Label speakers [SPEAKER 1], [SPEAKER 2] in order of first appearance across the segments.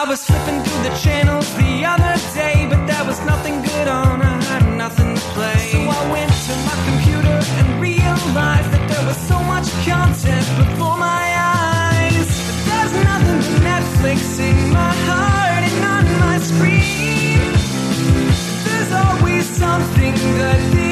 [SPEAKER 1] I was flipping through the channels the other day, but there was nothing good on. I had nothing to play. So I went to my computer and realized that there was so much content before my eyes. But there's nothing but Netflix in my heart and on my screen. There's always something good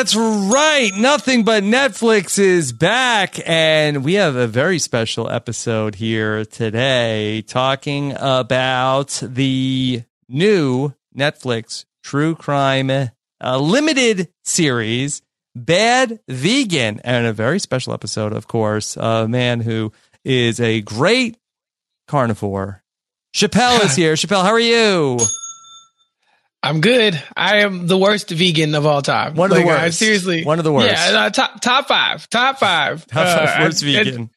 [SPEAKER 2] that's right. Nothing but Netflix is back. And we have a very special episode here today talking about the new Netflix true crime uh, limited series, Bad Vegan. And a very special episode, of course, a man who is a great carnivore. Chappelle is here. Chappelle, how are you?
[SPEAKER 3] I'm good. I am the worst vegan of all time.
[SPEAKER 2] One of the
[SPEAKER 3] Like, I
[SPEAKER 2] worst.
[SPEAKER 3] seriously.
[SPEAKER 2] One of the worst.
[SPEAKER 3] Yeah, uh, top top five. Top five.
[SPEAKER 2] Top five
[SPEAKER 3] Uh,
[SPEAKER 2] worst
[SPEAKER 3] at-
[SPEAKER 2] vegan.
[SPEAKER 3] at-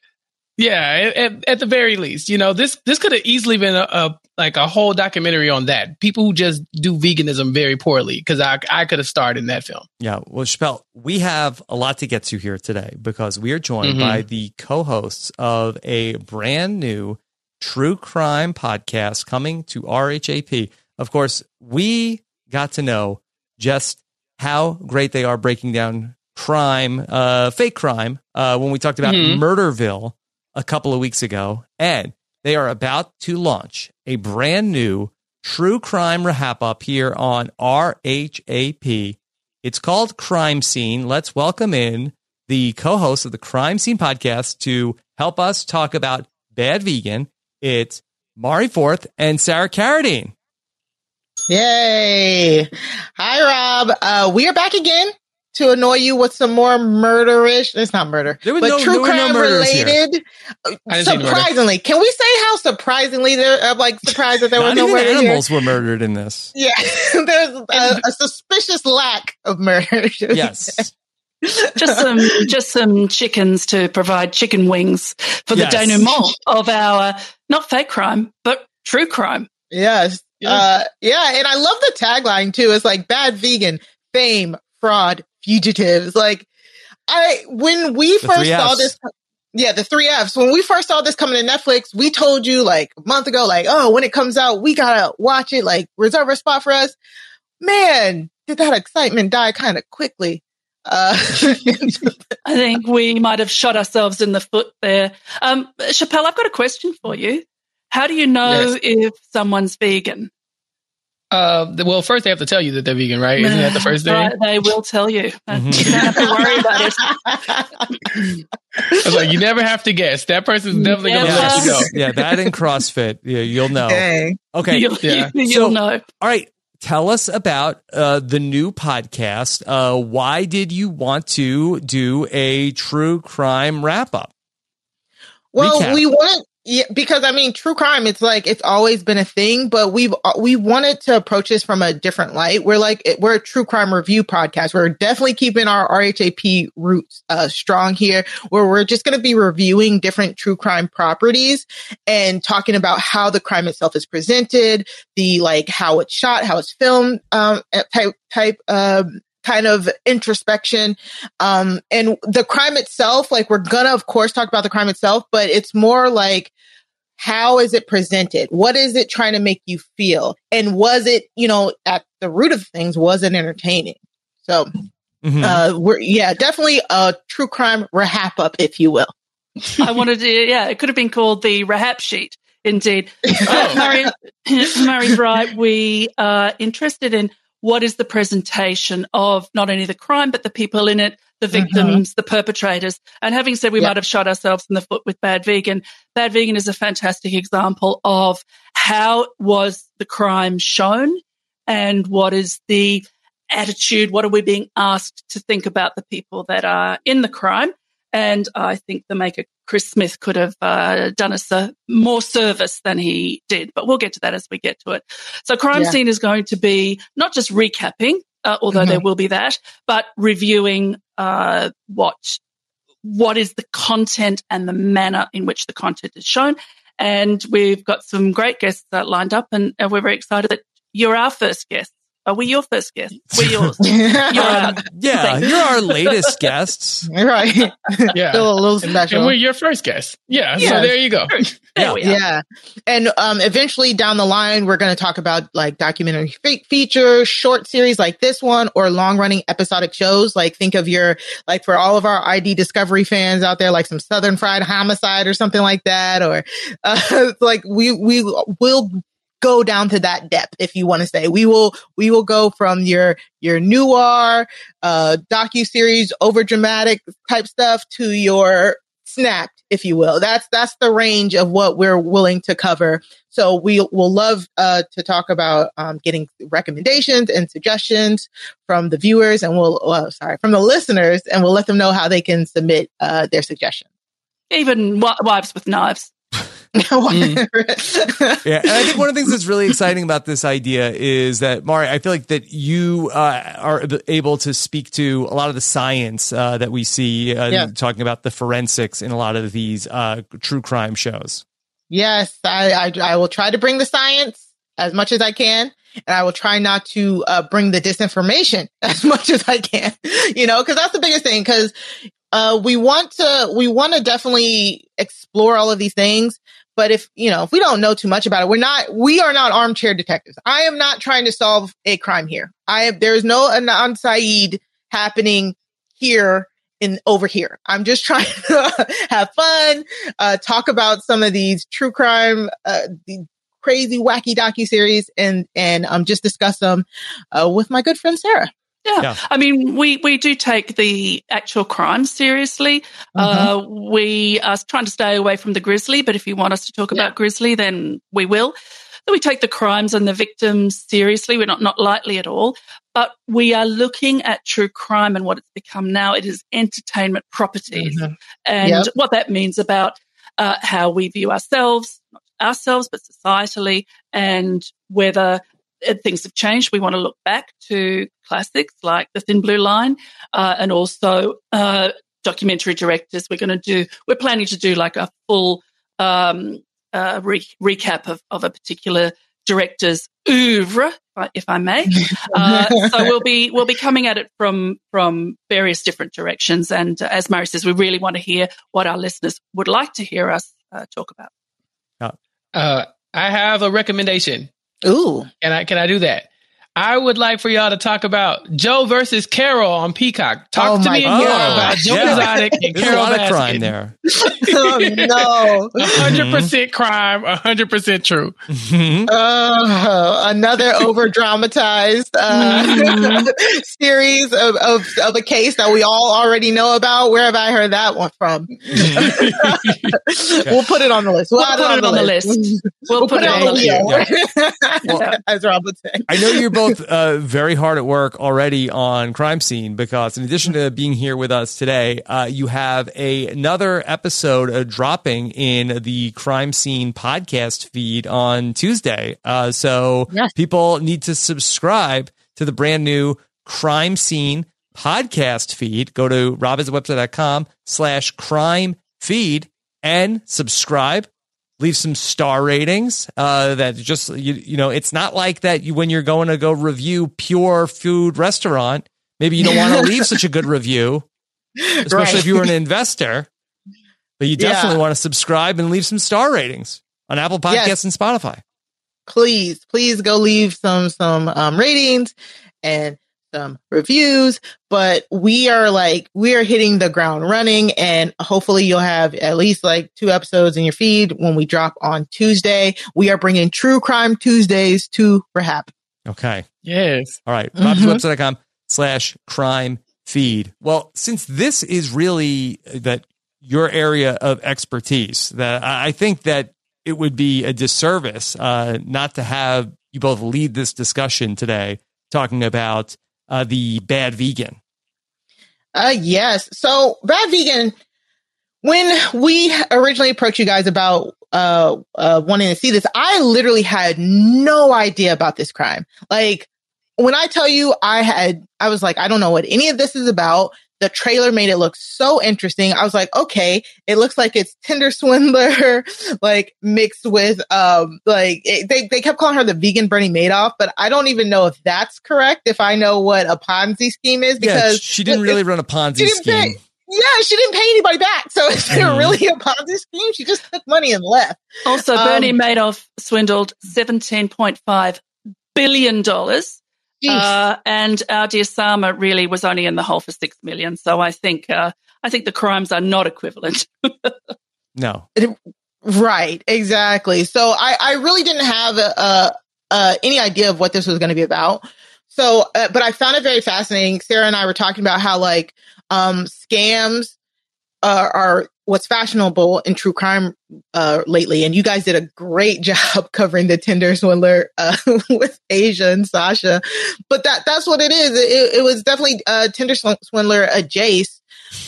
[SPEAKER 3] yeah, at, at, the very least, you know this this could have easily been a, a like a whole documentary on that. People who just do veganism very poorly because I I could have starred in that film.
[SPEAKER 2] Yeah, well, Chappelle, we have a lot to get to here today because we are joined
[SPEAKER 3] Mhm.
[SPEAKER 2] by the co-hosts of a brand new true crime podcast coming to RHAP. Of course, we got to know just how great they are breaking down crime, uh, fake crime, uh, when we talked about
[SPEAKER 3] Mhm.
[SPEAKER 2] Murderville a couple of weeks ago, and they are about to launch a brand new true crime wrap up here on RHAP. It's called Crime Scene. Let's welcome in the co host of the Crime Scene podcast to help us talk about Bad Vegan. It's Mari Forth and Sarah Carradine.
[SPEAKER 4] Yay. Hi, Rob. Uh, we are back again to annoy you with some more murderish. It's not murder,
[SPEAKER 2] There was
[SPEAKER 4] but
[SPEAKER 2] no- there
[SPEAKER 4] true
[SPEAKER 2] were no
[SPEAKER 4] crime
[SPEAKER 2] here.
[SPEAKER 4] related.
[SPEAKER 3] I didn't see the murder.
[SPEAKER 4] Surprisingly, can we say how surprisingly there? I'm like surprised that there was
[SPEAKER 2] Not
[SPEAKER 4] no
[SPEAKER 2] even
[SPEAKER 4] murder here.
[SPEAKER 2] animals were murdered in this.
[SPEAKER 4] Yeah, there's a, a suspicious lack of murder.
[SPEAKER 2] Yes.
[SPEAKER 5] just some just some chickens to provide chicken wings for the
[SPEAKER 2] Yes.
[SPEAKER 5] denouement of our not fake crime but true crime.
[SPEAKER 4] Yes. Uh, yeah. And I love the tagline too. It's like bad vegan, fame, fraud, fugitives. Like I, when we
[SPEAKER 2] The
[SPEAKER 4] first saw this, yeah, the three Fs, when we first saw this coming to Netflix, we told you like a month ago, like, oh, when it comes out, we gotta watch it, like reserve a spot for us. Man, did that excitement die kind of quickly. Uh,
[SPEAKER 5] I think we might have shot ourselves in the foot there. Um, Chappelle, I've got a question for you. How do you know
[SPEAKER 3] Yes.
[SPEAKER 5] if someone's vegan?
[SPEAKER 3] Uh, well, first they have to tell you that they're vegan, right? Isn't that the first thing?
[SPEAKER 5] Right, they will tell you.
[SPEAKER 2] Mhm.
[SPEAKER 5] You don't have to worry about it.
[SPEAKER 3] I was like, you never have to guess. That person's definitely going to
[SPEAKER 5] Never.
[SPEAKER 3] let you go.
[SPEAKER 2] Yeah, that and CrossFit. Yeah, you'll know.
[SPEAKER 4] Dang.
[SPEAKER 2] Okay.
[SPEAKER 5] You'll,
[SPEAKER 3] Yeah.
[SPEAKER 5] you'll
[SPEAKER 2] So-
[SPEAKER 5] know.
[SPEAKER 2] All right. Tell us about uh, the new podcast. Uh, why did you want to do a true crime wrap up?
[SPEAKER 4] Well,
[SPEAKER 2] Recap.
[SPEAKER 4] we wanted, yeah, because I mean, true crime, it's like, it's always been a thing, but we've, uh, we wanted to approach this from a different light. We're like, we're a true crime review podcast. We're definitely keeping our RHAP roots, uh, strong here, where we're just going to be reviewing different true crime properties and talking about how the crime itself is presented, the, like, how it's shot, how it's filmed, um, type, type, um, kind of introspection um, and the crime itself, like we're gonna, of course, talk about the crime itself, but it's more like, how is it presented? What is it trying to make you feel? And was it, you know, at the root of things, was it entertaining? So,
[SPEAKER 2] Mhm.
[SPEAKER 4] uh, we're, yeah, definitely a true crime wrap up, if you will.
[SPEAKER 5] I wanted to, yeah, it could have been called the Rahap sheet. Indeed. Uh, Murray, Murray Bright, we are interested in what is the presentation of not only the crime, but the people in it, the mm-hmm. victims, the perpetrators. And having said we
[SPEAKER 4] Yeah.
[SPEAKER 5] might have shot ourselves in the foot with Bad Vegan, Bad Vegan is a fantastic example of how was the crime shown and what is the attitude, what are we being asked to think about the people that are in the crime. And I think the maker, Chris Smith, could have uh, done us a more service than he did. But we'll get to that as we get to it. So Crime
[SPEAKER 4] Yeah.
[SPEAKER 5] Scene is going to be not just recapping, uh, although
[SPEAKER 4] Mhm.
[SPEAKER 5] there will be that, but reviewing uh, what what is the content and the manner in which the content is shown. And we've got some great guests uh, lined up, and, and we're very excited that you're our first guest. Are we your first guest? We're yours. You're our,
[SPEAKER 2] Yeah, you're our latest guests.
[SPEAKER 4] right.
[SPEAKER 3] Yeah.
[SPEAKER 4] Feel a little special.
[SPEAKER 3] and we're your first guest. Yeah.
[SPEAKER 4] Yeah.
[SPEAKER 3] So there you go.
[SPEAKER 5] there
[SPEAKER 2] Yeah.
[SPEAKER 4] Yeah. And um, eventually down the line, we're going to talk about like documentary fe- features, short series like this one, or long running episodic shows. Like think of your, like for all of our ID Discovery fans out there, like some Southern Fried Homicide or something like that. Or uh, like we, we will go down to that depth if you want to say we will we will go from your your noir uh docu series over dramatic type stuff to your snapped if you will. That's that's the range of what we're willing to cover. So we will love uh to talk about um getting recommendations and suggestions from the viewers and we'll uh, sorry from the listeners and we'll let them know how they can submit uh their suggestions.
[SPEAKER 5] Even wi- wives with knives.
[SPEAKER 2] Yeah, and I think one of the things that's really exciting about this idea is that Mari, I feel like that you uh, are able to speak to a lot of the science uh, that we see uh,
[SPEAKER 4] Yeah.
[SPEAKER 2] talking about the forensics in a lot of these uh, true crime shows.
[SPEAKER 4] Yes, I, I I will try to bring the science as much as I can, and I will try not to uh, bring the disinformation as much as I can. You know, because that's the biggest thing. Because uh, we want to we want to definitely explore all of these things. But if you know if we don't know too much about it, we're not we are not armchair detectives. I am not trying to solve a crime here. I have, there is no Adnan Syed happening here in over here. I'm just trying to have fun, uh, talk about some of these true crime, uh, the crazy wacky docu series, and and um just discuss them uh, with my good friend Sarah.
[SPEAKER 5] Yeah.
[SPEAKER 2] Yeah.
[SPEAKER 5] I mean, we, we do take the actual crime seriously. Uh, we are trying to stay away from the grisly, but if you want us to talk about grisly, then we will. So we take the crimes and the victims seriously. We're not, not lightly at all, but we are looking at true crime and what it's become now. It is entertainment properties
[SPEAKER 4] Mhm.
[SPEAKER 5] and
[SPEAKER 4] Yep.
[SPEAKER 5] what that means about uh, how we view ourselves, not ourselves, but societally, and whether things have changed. We want to look back to classics like The Thin Blue Line, uh, and also uh, documentary directors. We're going to do. We're planning to do like a full um, uh, re- recap of, of a particular director's oeuvre, if I- may. Uh, so we'll be we'll be coming at it from from various different directions. And uh, as Mary says, we really want to hear what our listeners would like to hear us uh, talk about.
[SPEAKER 3] Uh, I have a recommendation.
[SPEAKER 4] Ooh,
[SPEAKER 3] Can I can I do that? I would like for y'all to talk about Joe versus Carol on Peacock. Talk
[SPEAKER 4] Oh
[SPEAKER 3] to me and more about Joe
[SPEAKER 2] Yeah.
[SPEAKER 3] Exotic and
[SPEAKER 2] There's a
[SPEAKER 3] Carol
[SPEAKER 2] lot of
[SPEAKER 3] Baskin.
[SPEAKER 2] crime there.
[SPEAKER 4] oh no.
[SPEAKER 3] Hundred percent crime, a hundred percent true.
[SPEAKER 2] Mhm.
[SPEAKER 4] Oh, another over dramatized uh, series of, of, of a case that we all already know about. Where have I heard that one from? we'll put it on the list. We'll,
[SPEAKER 5] We'll put it on the list. We'll,
[SPEAKER 4] We'll
[SPEAKER 5] put, it on the list.
[SPEAKER 4] wheel.
[SPEAKER 2] Well,
[SPEAKER 4] As Rob would say.
[SPEAKER 2] I know you're both uh, very hard at work already on Crime Scene because, in addition to being here with us today, uh, you have a, another episode uh, dropping in the Crime Scene podcast feed on Tuesday. Uh, so
[SPEAKER 4] Yes.
[SPEAKER 2] people need to subscribe to the brand new Crime Scene podcast feed. Go to robhasawebsite.com slash crime feed and subscribe leave some star ratings uh that just you, you know it's not like that you when you're going to go review pure food restaurant maybe you don't want to leave such a good review especially
[SPEAKER 4] Right.
[SPEAKER 2] if you were an investor but you
[SPEAKER 4] Yeah.
[SPEAKER 2] definitely want to subscribe and leave some star ratings on apple podcasts
[SPEAKER 4] Yes.
[SPEAKER 2] and spotify
[SPEAKER 4] please, please go leave some some um, ratings and some reviews. But we are like we are hitting the ground running, and hopefully you'll have at least like two episodes in your feed when we drop on Tuesday. We are bringing True Crime Tuesdays to Rehab.
[SPEAKER 2] okay
[SPEAKER 3] Yes.
[SPEAKER 2] All right. RobHasAWebsite.com slash crime feed. Well, since this is really that your area of expertise, that I I think that it would be a disservice uh, not to have you both lead this discussion today, talking about uh, the bad vegan.
[SPEAKER 4] Uh yes. So Bad Vegan, when we originally approached you guys about uh uh wanting to see this, I literally had no idea about this crime. Like when I tell you I had I was like, I don't know what any of this is about. The trailer made it look so interesting. I was like, okay, it looks like it's Tinder swindler, like mixed with, um, like it, they, they kept calling her the vegan Bernie Madoff, but I don't even know if that's correct. If I know what a Ponzi scheme is because
[SPEAKER 2] yeah, she didn't really run a Ponzi scheme.
[SPEAKER 4] Pay, yeah, she didn't pay anybody back. So is there mm. really a Ponzi scheme? She just took money and left.
[SPEAKER 5] Also, Bernie um, Madoff swindled $17.5 billion. Uh, and our dear Sarma really was only in the hole for six million. So I think uh, I think the crimes are not equivalent.
[SPEAKER 2] no,
[SPEAKER 4] right, exactly. So I, I really didn't have a, a, any idea of what this was going to be about. So, uh, but I found it very fascinating. Sarah and I were talking about how like um, scams uh, are what's fashionable in true crime uh, lately. And you guys did a great job covering the Tinder swindler uh, with Asia and Sasha. But that that's what it is. It, it was definitely a Tinder swindler, a Jace,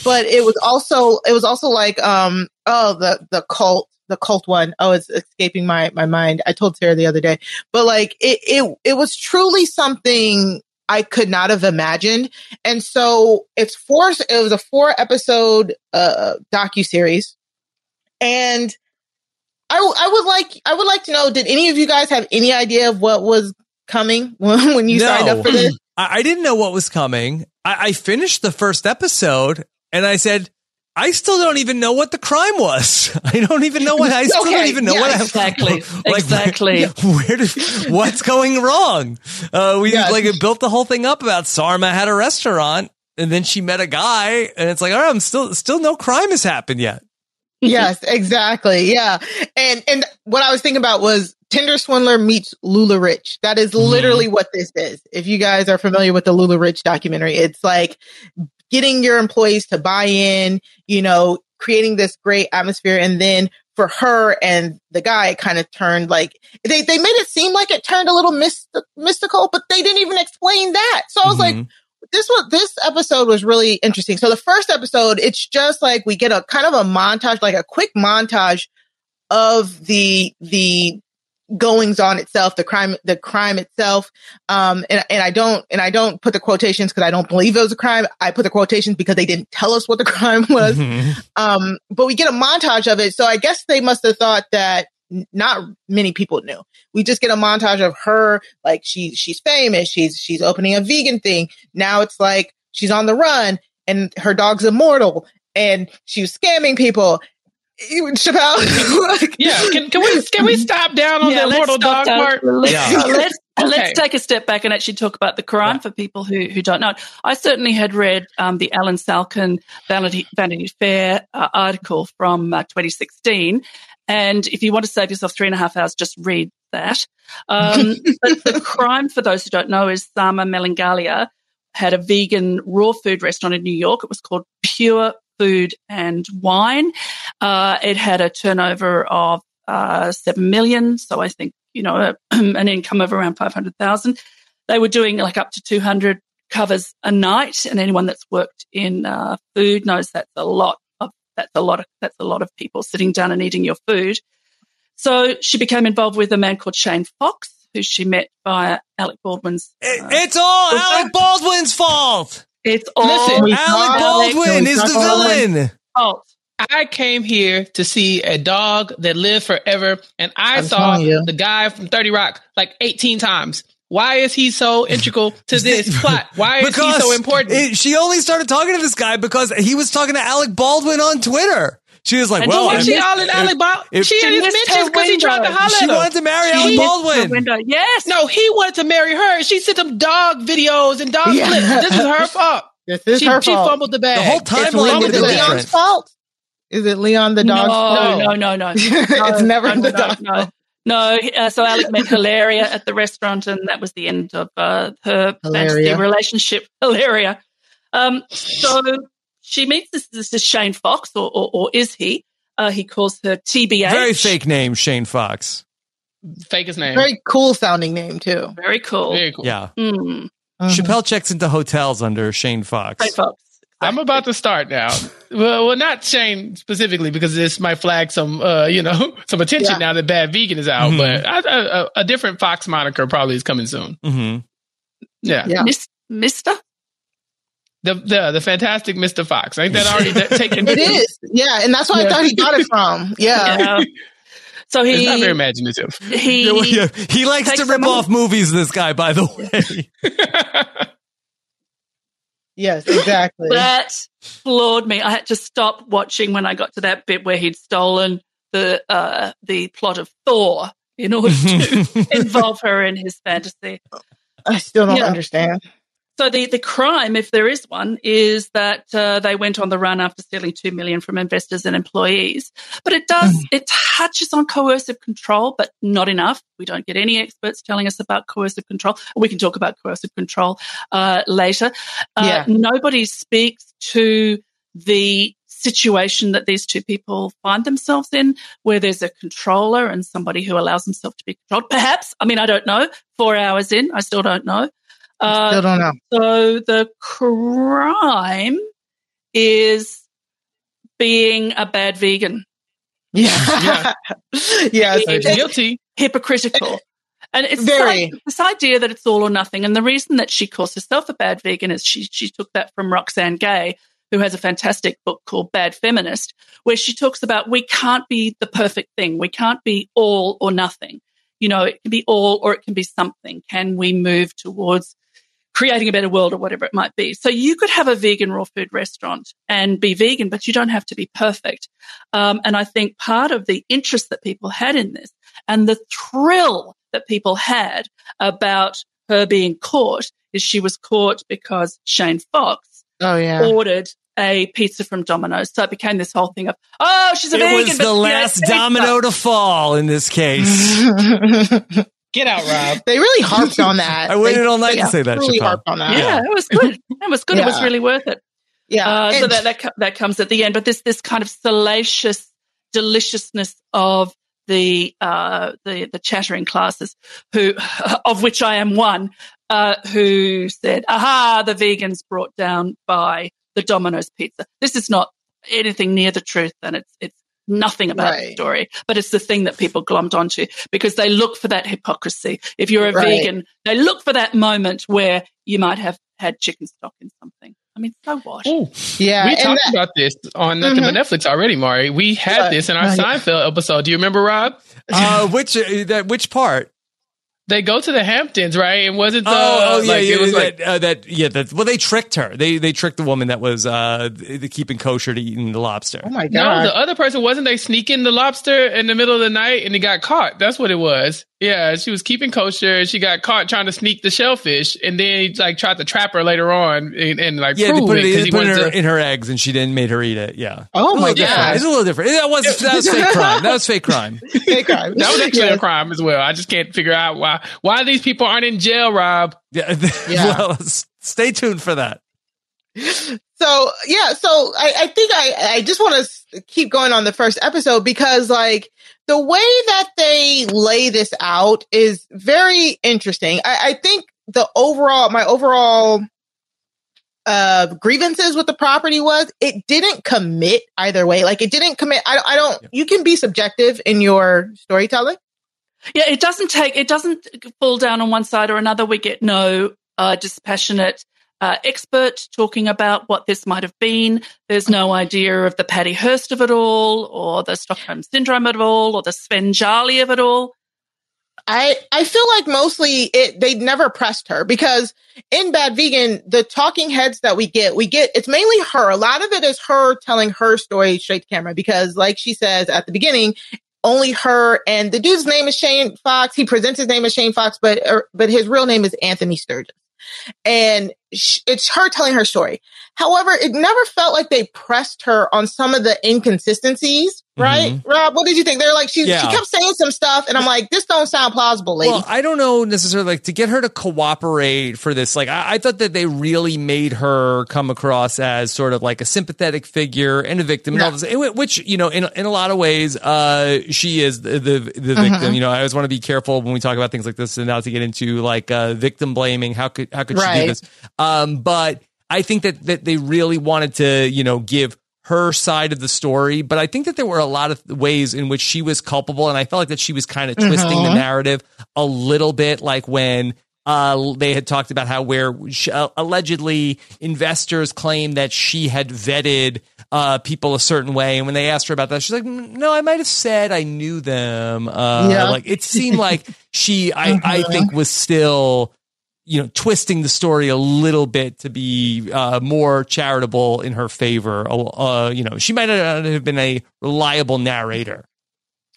[SPEAKER 4] but it was also it was also like um oh the the cult the cult one. Oh, it's escaping my my mind. I told Sarah the other day, but like it it it was truly something I could not have imagined. And so it's four, it was a four episode, uh, docu series. And I, I would like, I would like to know, did any of you guys have any idea of what was coming when, when you no. signed up for this?
[SPEAKER 2] I, I didn't know what was coming. I, I finished the first episode and I said, I still don't even know what the crime was. I don't even know what I still okay, don't even know
[SPEAKER 5] yeah,
[SPEAKER 2] what
[SPEAKER 5] exactly I, like, exactly.
[SPEAKER 2] Where did what's going wrong? Uh, we like built the whole thing up about Sarma had a restaurant and then she met a guy and it's like, all right, I'm still still no crime has happened yet.
[SPEAKER 4] yes, exactly. Yeah, and and what I was thinking about was Tinder Swindler meets LuLaRich. That is mm-hmm. literally mm. what this is. If you guys are familiar with the LuLaRich documentary, it's like getting your employees to buy in, you know, creating this great atmosphere. And then for her and the guy, it kind of turned like they, they made it seem like it turned a little myst- mystical, but they didn't even explain that. So I was mm-hmm. like, this was this episode was really interesting. So the first episode, it's just like we get a kind of a montage, like a quick montage of the the goings on itself, the crime, the crime itself. Um, and, and I don't, and I don't put the quotations because I don't believe it was a crime. I put the quotations because they didn't tell us what the crime was. Mm-hmm. Um, but we get a montage of it. So I guess they must have thought that not many people knew. We just get a montage of her, like she, she's famous. She's, she's opening a vegan thing. Now it's like she's on the run and her dog's immortal and she was scamming people Chappelle.
[SPEAKER 3] yeah, can, can we can we stop down on yeah, the mortal dog down. part?
[SPEAKER 5] Let's, yeah. let's, okay. let's take a step back and actually talk about the crime yeah. for people who who don't know. I certainly had read um, the Allen Salkin Vanity, Vanity Fair uh, article from uh, 2016, and if you want to save yourself three and a half hours, just read that. Um, but the crime, for those who don't know, is Sarma Melngailis had a vegan raw food restaurant in New York. It was called Pure food and wine. Uh, it had a turnover of uh, 7 million. So I think, you know, an income of around 500,000. They were doing like up to 200 covers a night. And anyone that's worked in uh, food knows that's a lot of, that's a lot of, that's a lot of people sitting down and eating your food. So she became involved with a man called Shane Fox, who she met via Alec Baldwin's.
[SPEAKER 2] Uh, it's all Alec Baldwin's fault.
[SPEAKER 5] It's all Listen,
[SPEAKER 2] Alec Baldwin is the villain.
[SPEAKER 3] Oh, I came here to see a dog that lived forever, and I I'm saw the guy from Thirty Rock like 18 times. Why is he so integral to this plot? Why is he so important?
[SPEAKER 2] It, she only started talking to this guy because he was talking to Alec Baldwin on Twitter. She was like, and "Well,
[SPEAKER 3] why she all in Alec Baldwin? She had his mentions because he tried to holler
[SPEAKER 2] She wanted to marry Alec Baldwin.
[SPEAKER 5] Yes.
[SPEAKER 3] No, he wanted to marry her. She sent him dog videos and dog yeah. clips. This is her fault.
[SPEAKER 4] This is
[SPEAKER 3] she,
[SPEAKER 4] her
[SPEAKER 3] she
[SPEAKER 4] fault.
[SPEAKER 3] fumbled the bag.
[SPEAKER 2] The whole timeline
[SPEAKER 4] is it Leon's fault. Is it Leon the dog?
[SPEAKER 5] No, no, no, no.
[SPEAKER 4] it's never
[SPEAKER 5] no,
[SPEAKER 4] the dog.
[SPEAKER 5] No, no. Uh, so Alec met Hilaria at the restaurant, and that was the end of uh, her fantasy relationship. Hilaria. Um, so she meets this, this, this Shane Fox, or, or, or is he? Uh, he calls her TBH.
[SPEAKER 2] Very fake name, Shane Fox.
[SPEAKER 3] Fakest name.
[SPEAKER 4] Very cool sounding name too.
[SPEAKER 5] Very cool.
[SPEAKER 3] Very cool.
[SPEAKER 2] Yeah.
[SPEAKER 5] Mm.
[SPEAKER 2] Uh-huh. Chappelle checks into hotels under Shane Fox.
[SPEAKER 5] Shane Fox.
[SPEAKER 3] I'm about to start now. well, well, not Shane specifically because this might flag some, uh, you know, some attention yeah. now that Bad Vegan is out. Mm-hmm. But I, a, a, different Fox moniker probably is coming soon.
[SPEAKER 2] Mm-hmm.
[SPEAKER 3] Yeah,
[SPEAKER 5] yeah. Mister.
[SPEAKER 3] The the the fantastic Mr. Fox. Ain't that already taken?
[SPEAKER 4] it is. Yeah, and that's where yeah. I thought he got it from. Yeah. yeah.
[SPEAKER 3] So he He's not very imaginative.
[SPEAKER 5] He
[SPEAKER 2] yeah, he likes to rip off movies. This guy, by the way.
[SPEAKER 4] yes, exactly.
[SPEAKER 5] That floored me. I had to stop watching when I got to that bit where he'd stolen the uh, the plot of Thor in order to involve her in his fantasy.
[SPEAKER 4] I still don't yeah. understand.
[SPEAKER 5] So the, the crime, if there is one, is that uh, they went on the run after stealing two million from investors and employees. But it does mm. it touches on coercive control, but not enough. We don't get any experts telling us about coercive control. We can talk about coercive control uh, later. Uh, yeah. Nobody speaks to the situation that these two people find themselves in, where there's a controller and somebody who allows himself to be controlled. Perhaps, I mean, I don't know. Four hours in, I still don't know.
[SPEAKER 4] Uh, Still don't know.
[SPEAKER 5] So the crime is being a bad vegan.
[SPEAKER 4] Yeah.
[SPEAKER 3] yeah. yeah guilty.
[SPEAKER 5] Hypocritical. And it's
[SPEAKER 4] very
[SPEAKER 5] this, this idea that it's all or nothing. And the reason that she calls herself a bad vegan is she she took that from Roxane Gay, who has a fantastic book called Bad Feminist, where she talks about we can't be the perfect thing. We can't be all or nothing. You know, it can be all or it can be something. Can we move towards creating a better world or whatever it might be. So you could have a vegan raw food restaurant and be vegan, but you don't have to be perfect. Um, and I think part of the interest that people had in this and the thrill that people had about her being caught is she was caught because Shane Fox
[SPEAKER 4] oh, yeah.
[SPEAKER 5] ordered a pizza from Domino's. So it became this whole thing of, oh, she's a
[SPEAKER 2] it
[SPEAKER 5] vegan.
[SPEAKER 2] It was the last domino to fall in this case.
[SPEAKER 3] Get out, Rob.
[SPEAKER 4] They really harped on that.
[SPEAKER 2] I waited they, all night to say that.
[SPEAKER 4] Really harped on that.
[SPEAKER 5] Yeah, it was good. It was good. Yeah. It was really worth it.
[SPEAKER 4] Yeah.
[SPEAKER 5] Uh, so that, that that comes at the end, but this this kind of salacious deliciousness of the uh, the the chattering classes, who of which I am one, uh, who said, "Aha, the vegans brought down by the Domino's pizza." This is not anything near the truth, and it's it's nothing about right. the story, but it's the thing that people glommed onto because they look for that hypocrisy. If you're a right. vegan, they look for that moment where you might have had chicken stock in something. I mean, so what?
[SPEAKER 3] Ooh, yeah, we talked that, about this on mm-hmm. Netflix already, Mari. We had yeah. this in our Seinfeld episode. Do you remember, Rob?
[SPEAKER 2] Uh, which uh, that which part?
[SPEAKER 3] They go to the Hamptons, right? And wasn't the,
[SPEAKER 2] oh, oh yeah,
[SPEAKER 3] like,
[SPEAKER 2] yeah,
[SPEAKER 3] it was
[SPEAKER 2] that,
[SPEAKER 3] like
[SPEAKER 2] uh, that yeah that well they tricked her. They they tricked the woman that was uh keeping kosher to eating the lobster.
[SPEAKER 4] Oh my god!
[SPEAKER 3] No, the other person wasn't they sneaking the lobster in the middle of the night and he got caught. That's what it was. Yeah, she was keeping kosher. and She got caught trying to sneak the shellfish, and then he like tried to trap her later on and, and like
[SPEAKER 2] yeah,
[SPEAKER 3] prove
[SPEAKER 2] put it,
[SPEAKER 3] it,
[SPEAKER 2] he put it in her, to... in her eggs, and she didn't made her eat it. Yeah.
[SPEAKER 4] Oh my
[SPEAKER 2] god, it's a little different. That was that was fake crime. That was fake crime.
[SPEAKER 4] fake crime.
[SPEAKER 3] That was actually a crime as well. I just can't figure out why why these people aren't in jail, Rob.
[SPEAKER 2] Yeah. yeah. well, stay tuned for that.
[SPEAKER 4] So yeah, so I, I think I I just want to keep going on the first episode because like the way that they lay this out is very interesting. I, I think the overall, my overall uh, grievances with the property was it didn't commit either way. Like it didn't commit. I, I don't, yeah. you can be subjective in your storytelling.
[SPEAKER 5] Yeah, it doesn't take, it doesn't fall down on one side or another. We get no uh, dispassionate uh, expert talking about what this might have been. There's no idea of the Patty Hearst of it all, or the Stockholm Syndrome of it all, or the Svengali of it all.
[SPEAKER 4] I I feel like mostly it they never pressed her because in Bad Vegan the talking heads that we get we get it's mainly her a lot of it is her telling her story straight to camera because like she says at the beginning only her and the dude's name is Shane Fox he presents his name as Shane Fox but er, but his real name is Anthony Sturgis and sh- it's her telling her story. However, it never felt like they pressed her on some of the inconsistencies right? Mm-hmm. Rob, what did you think? They're like she yeah. she kept saying some stuff, and I'm like, this don't sound plausible, lady.
[SPEAKER 2] Well, I don't know necessarily like to get her to cooperate for this. Like, I, I, thought that they really made her come across as sort of like a sympathetic figure and a victim, and all this, which you know, in in a lot of ways, uh, she is the the, the victim. Mm-hmm. You know, I always want to be careful when we talk about things like this, and not to get into like uh, victim blaming. How could how could right. she do this? Um, but I think that that they really wanted to, you know, give her side of the story, but I think that there were a lot of ways in which she was culpable, and I felt like that she was kind of twisting mm-hmm. the narrative a little bit, like when uh, they had talked about how where she, uh, allegedly investors claim that she had vetted uh, people a certain way, and when they asked her about that, she's like, "No, I might have said I knew them." Uh, yeah. Like it seemed like she, I, uh-huh. I think, was still you know, twisting the story a little bit to be uh, more charitable in her favor. Uh, you know, she might not have been a reliable narrator.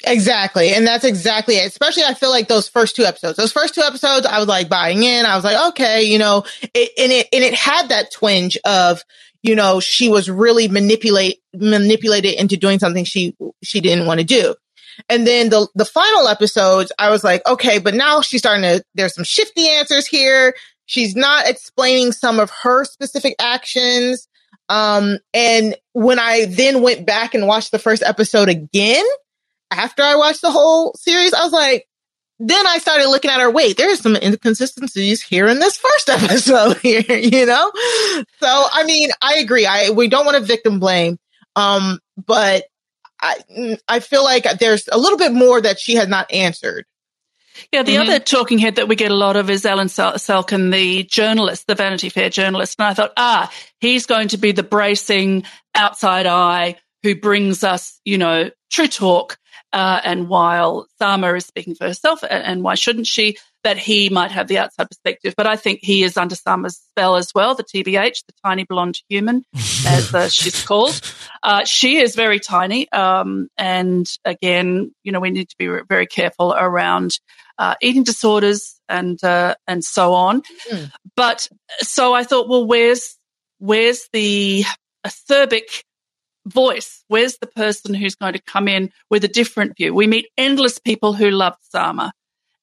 [SPEAKER 4] Exactly. And that's exactly it. Especially, I feel like those first two episodes, those first two episodes, I was like buying in. I was like, okay, you know, it, and it, and it had that twinge of, you know, she was really manipulate, manipulated into doing something she, she didn't want to do. And then the, the final episodes, I was like, okay, but now she's starting to, there's some shifty answers here. She's not explaining some of her specific actions. Um, and when I then went back and watched the first episode again, after I watched the whole series, I was like, then I started looking at her. Wait, there's some inconsistencies here in this first episode here, you know? So, I mean, I agree. I, we don't want to victim blame. Um, but I, I feel like there's a little bit more that she has not answered.
[SPEAKER 5] Yeah, the mm-hmm. other talking head that we get a lot of is Allen Salkin, the journalist, the Vanity Fair journalist. And I thought, ah, he's going to be the bracing outside eye who brings us, you know, true talk. Uh, and while Sarma is speaking for herself, and, and why shouldn't she? That he might have the outside perspective. But I think he is under Sarma's spell as well, the TBH, the tiny blonde human, as uh, she's called. Uh, she is very tiny. Um, and again, you know, we need to be very careful around uh, eating disorders and uh, and so on. Mm. But so I thought, well, where's where's the acerbic voice? Where's the person who's going to come in with a different view? We meet endless people who loved Sama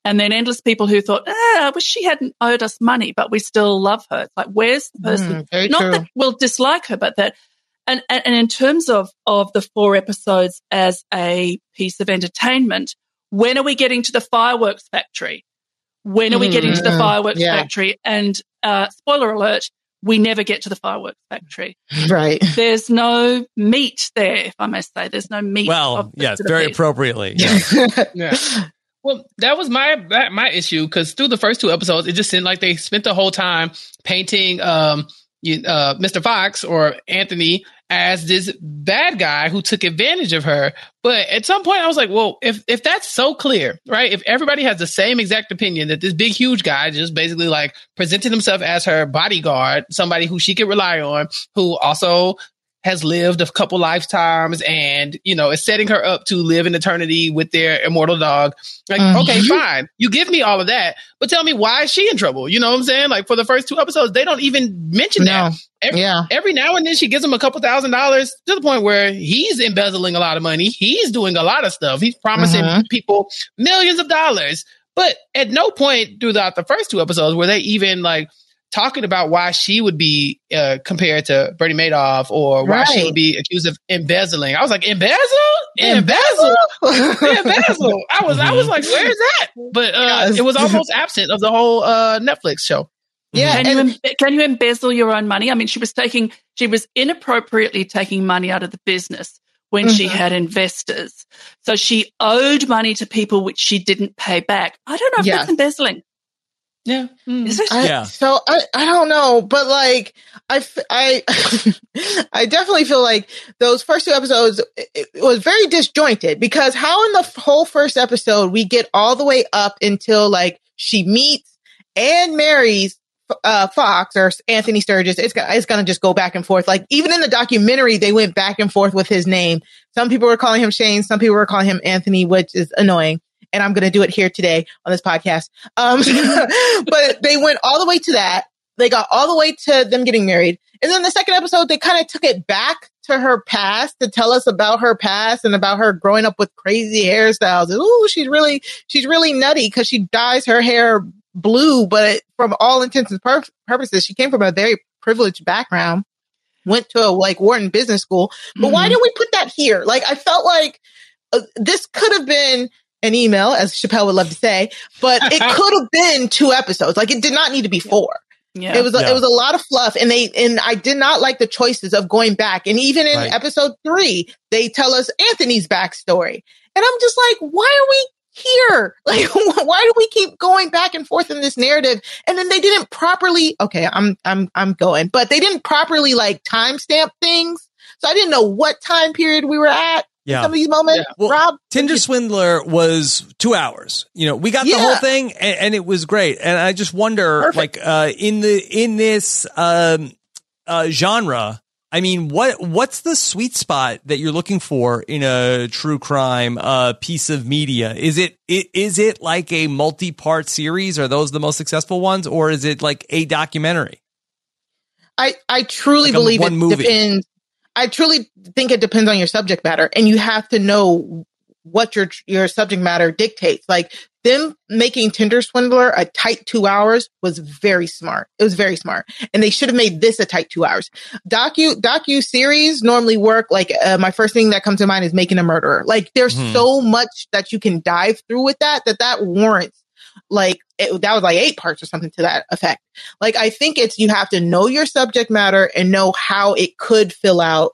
[SPEAKER 5] and then endless people who thought, ah, I wish she hadn't owed us money, but we still love her. It's like, where's the person? Mm, Not true. that we'll dislike her, but that, and, and, and in terms of, of the four episodes as a piece of entertainment, when are we getting to the fireworks factory? When are we getting to the mm-hmm. fireworks yeah. factory? And, uh, spoiler alert, we never get to the fireworks factory.
[SPEAKER 4] Right.
[SPEAKER 5] There's no meat there, if I may say. There's no meat.
[SPEAKER 2] Well, yes, very appropriately.
[SPEAKER 3] Yeah. yeah. Well, that was my my issue because through the first two episodes, it just seemed like they spent the whole time painting um, uh, Mr. Fox or Anthony as this bad guy who took advantage of her. But at some point, I was like, well, if if that's so clear, right? If everybody has the same exact opinion that this big huge guy just basically like presented himself as her bodyguard, somebody who she could rely on, who also has lived a couple lifetimes and, you know, is setting her up to live in eternity with their immortal dog. Like, mm-hmm. okay, fine. You give me all of that, but tell me why is she in trouble? You know what I'm saying? Like for the first two episodes, they don't even mention no. that. Every, yeah. every now and then she gives him a couple thousand dollars to the point where he's embezzling a lot of money. He's doing a lot of stuff. He's promising mm-hmm. people millions of dollars. But at no point throughout the first two episodes were they even like, talking about why she would be uh, compared to Bernie Madoff or why right. she would be accused of embezzling. I was like, embezzle, embezzle, embezzle. I was, I was like, where is that? But uh, it was almost absent of the whole uh, Netflix show.
[SPEAKER 5] Yeah, can and- you can you embezzle your own money? I mean, she was taking, she was inappropriately taking money out of the business when mm-hmm. she had investors. So she owed money to people which she didn't pay back. I don't know if yeah. that's embezzling.
[SPEAKER 3] Yeah.
[SPEAKER 4] Mm. I, yeah. So I, I don't know, but like I, I, I definitely feel like those first two episodes it, it was very disjointed because how in the whole first episode we get all the way up until like she meets and marries uh, Fox or Anthony Sturgis, it's gonna, it's gonna just go back and forth. Like even in the documentary, they went back and forth with his name. Some people were calling him Shane, some people were calling him Anthony, which is annoying and I'm going to do it here today on this podcast. Um, but they went all the way to that. They got all the way to them getting married. And then the second episode, they kind of took it back to her past to tell us about her past and about her growing up with crazy hairstyles. Oh, she's really, she's really nutty because she dyes her hair blue, but from all intents and pur- purposes, she came from a very privileged background, went to a like Wharton business school. But mm-hmm. why did we put that here? Like, I felt like uh, this could have been an email, as Chappelle would love to say, but it could have been two episodes. Like it did not need to be four. Yeah. It was a, yeah. it was a lot of fluff, and they and I did not like the choices of going back. And even in right. episode three, they tell us Anthony's backstory, and I'm just like, why are we here? Like, why do we keep going back and forth in this narrative? And then they didn't properly, okay, I'm, I'm, I'm going, but they didn't properly like timestamp things. So I didn't know what time period we were at. Yeah. Some of these moments, yeah. well, Rob.
[SPEAKER 2] Tinder Swindler was two hours. You know, we got yeah. the whole thing and, and, it was great. And I just wonder, Perfect. like, uh, in the, in this, um, uh, genre, I mean, what what's the sweet spot that you're looking for in a true crime uh, piece of media? Is it, it is it like a multi part series? Are those the most successful ones, or is it like a documentary?
[SPEAKER 4] I I truly like believe it movie. depends. I truly think it depends on your subject matter, and you have to know what your your subject matter dictates. Like them making Tinder Swindler a tight two hours was very smart. It was very smart, and they should have made this a tight two hours. Docu docu series normally work like uh, my first thing that comes to mind is Making a Murderer. Like there's mm-hmm. so much that you can dive through with that that that warrants like it, that was like eight parts or something to that effect. Like I think it's you have to know your subject matter and know how it could fill out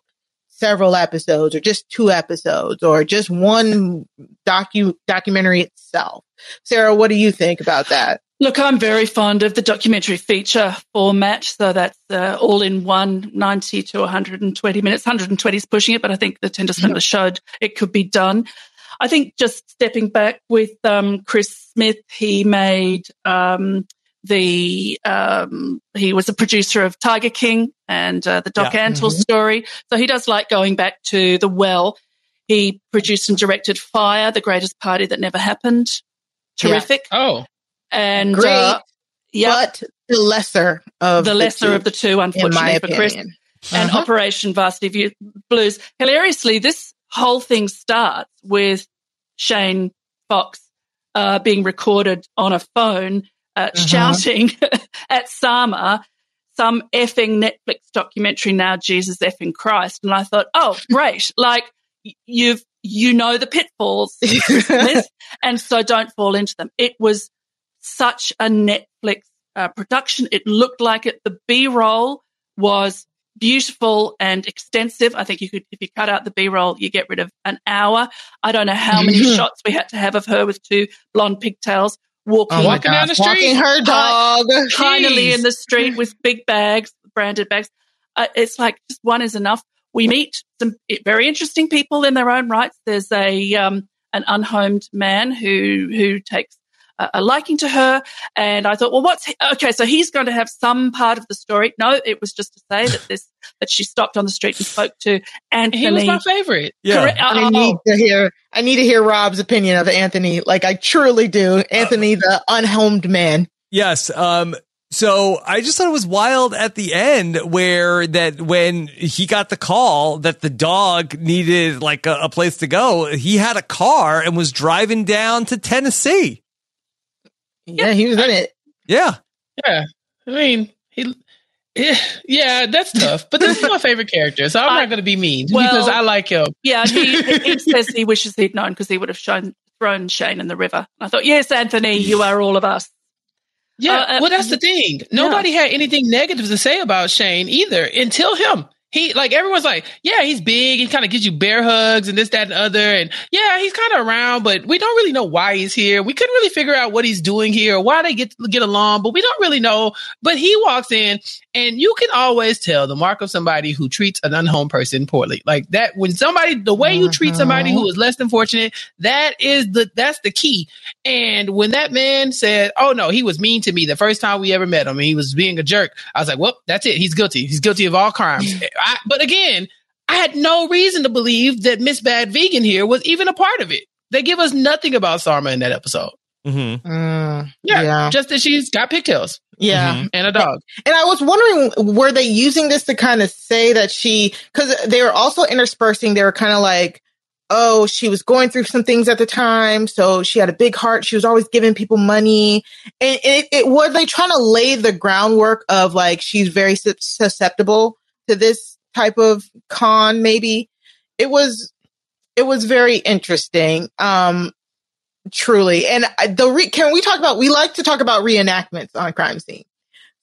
[SPEAKER 4] several episodes or just two episodes or just one docu documentary itself. Sarah, what do you think about that?
[SPEAKER 5] Look, I'm very fond of the documentary feature format. So that's uh, all in one 90 to 120 minutes. 120 is pushing it, but I think the Tinder Swindler showed it could be done. I think just stepping back with um, Chris Smith, he made um, the um, he was a producer of Tiger King and uh, the Doc yeah. Antle mm-hmm. story. So he does like going back to the well. He produced and directed Fyre, the greatest party that never happened. Terrific.
[SPEAKER 3] Yeah. Oh,
[SPEAKER 4] and great, uh, but the lesser of
[SPEAKER 5] the lesser
[SPEAKER 4] the
[SPEAKER 5] of the two, unfortunately for Chris. Uh-huh. And Operation Varsity Blues. Hilariously, this whole thing starts with Shane Fox uh, being recorded on a phone uh, uh-huh. shouting at Sarma some effing Netflix documentary now, Jesus effing Christ. And I thought, oh, great. like you've, you know, the pitfalls and so don't fall into them. It was such a Netflix uh, production. It looked like it. The B roll was beautiful and extensive. I think you could, if you cut out the B roll, you get rid of an hour. I don't know how many shots we had to have of her with two blonde pigtails walking,
[SPEAKER 4] oh walking down the street, walking her dog,
[SPEAKER 5] finally in the street with big bags, branded bags. Uh, it's like just one is enough. We meet some very interesting people in their own rights. There's a um, an unhomed man who who takes a liking to her. And I thought, well, what's he? okay? So he's going to have some part of the story. No, it was just to say that this that she stopped on the street and spoke to Anthony. He
[SPEAKER 3] was my favorite.
[SPEAKER 2] Yeah,
[SPEAKER 4] I need to hear. I need to hear Rob's opinion of Anthony. Like I truly do. Anthony, the unhomed man.
[SPEAKER 2] Yes. Um. So I just thought it was wild at the end where that when he got the call that the dog needed like a, a, place to go, he had a car and was driving down to Tennessee.
[SPEAKER 4] Yeah, he was in it.
[SPEAKER 2] Yeah.
[SPEAKER 3] Yeah. I mean, he yeah, yeah, that's tough. But this is my favorite character, so I'm I, not going to be mean well, because I like him.
[SPEAKER 5] Yeah, he, he says he wishes he'd known because he would have shown, thrown Shane in the river. I thought, yes, Anthony, you are all of us.
[SPEAKER 3] Yeah, uh, well, that's the thing. Nobody yeah. had anything negative to say about Shane either until him he like everyone's like, yeah, he's big. He kind of gives you bear hugs and this, that, and other. And yeah, he's kind of around, but we don't really know why he's here. We couldn't really figure out what he's doing here or why they get get along, but we don't really know. But he walks in, and you can always tell the mark of somebody who treats an unhome person poorly. Like that, when somebody the way you treat somebody who mm-hmm. less than fortunate, that is the that's the key. And when that man said, "Oh no, he was mean to me the first time we ever met him, and he was being a jerk," I was like, "Well, that's it. He's guilty. He's guilty of all crimes." I, but again, I had no reason to believe that Miss Bad Vegan here was even a part of it. They give us nothing about Sarma in that episode.
[SPEAKER 2] Mm-hmm.
[SPEAKER 4] Mm,
[SPEAKER 3] yeah, yeah, just that she's got pigtails.
[SPEAKER 4] Yeah,
[SPEAKER 3] mm-hmm. and a dog.
[SPEAKER 4] And I was wondering, were they using this to kind of say that she? Because they were also interspersing. They were kind of like, oh, she was going through some things at the time, so she had a big heart. She was always giving people money, and it, it were they trying to lay the groundwork of like she's very susceptible to this type of con, maybe. It was, it was very interesting. Um, truly. And the re- can we talk about, we like to talk about reenactments on crime scene.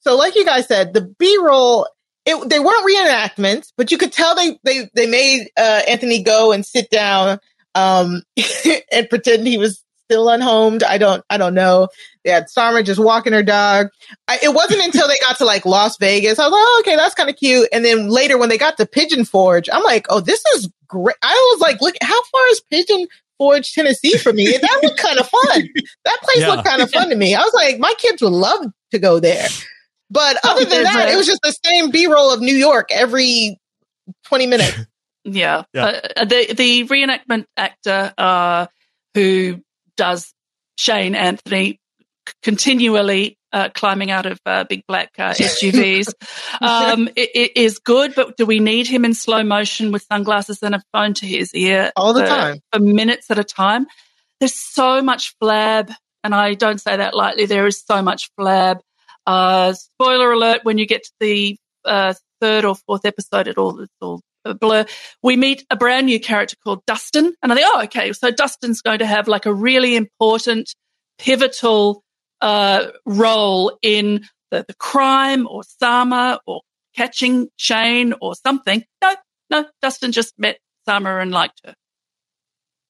[SPEAKER 4] So like you guys said, the B roll, it, they weren't reenactments, but you could tell they, they, they made, uh, Anthony go and sit down, um, and pretend he was still unhomed. I don't, I don't know. They had Sarma just walking her dog. I, it wasn't until they got to like Las Vegas. I was like, oh, okay, that's kind of cute. And then later when they got to Pigeon Forge, I'm like, oh, this is great. I was like, look, how far is Pigeon Forge, Tennessee for me? And that looked kind of fun. That place yeah. looked kind of fun to me. I was like, my kids would love to go there. But other than that, it was just the same B roll of New York every 20 minutes.
[SPEAKER 5] Yeah. yeah. Uh, the the reenactment actor uh, who does Shane Anthony continually uh, climbing out of uh, big black uh, SUVs um, it, it is good, but do we need him in slow motion with sunglasses and a phone to his ear
[SPEAKER 4] all the for, time
[SPEAKER 5] for minutes at a time? There's so much flab, and I don't say that lightly. There is so much flab. Uh, spoiler alert: when you get to the uh, third or fourth episode, it all it's all a blur. We meet a brand new character called Dustin, and I think, oh, okay, so Dustin's going to have like a really important, pivotal uh, role in the, the crime or Sarma or catching Shane or something. No, no, Dustin just met Sarma and liked her.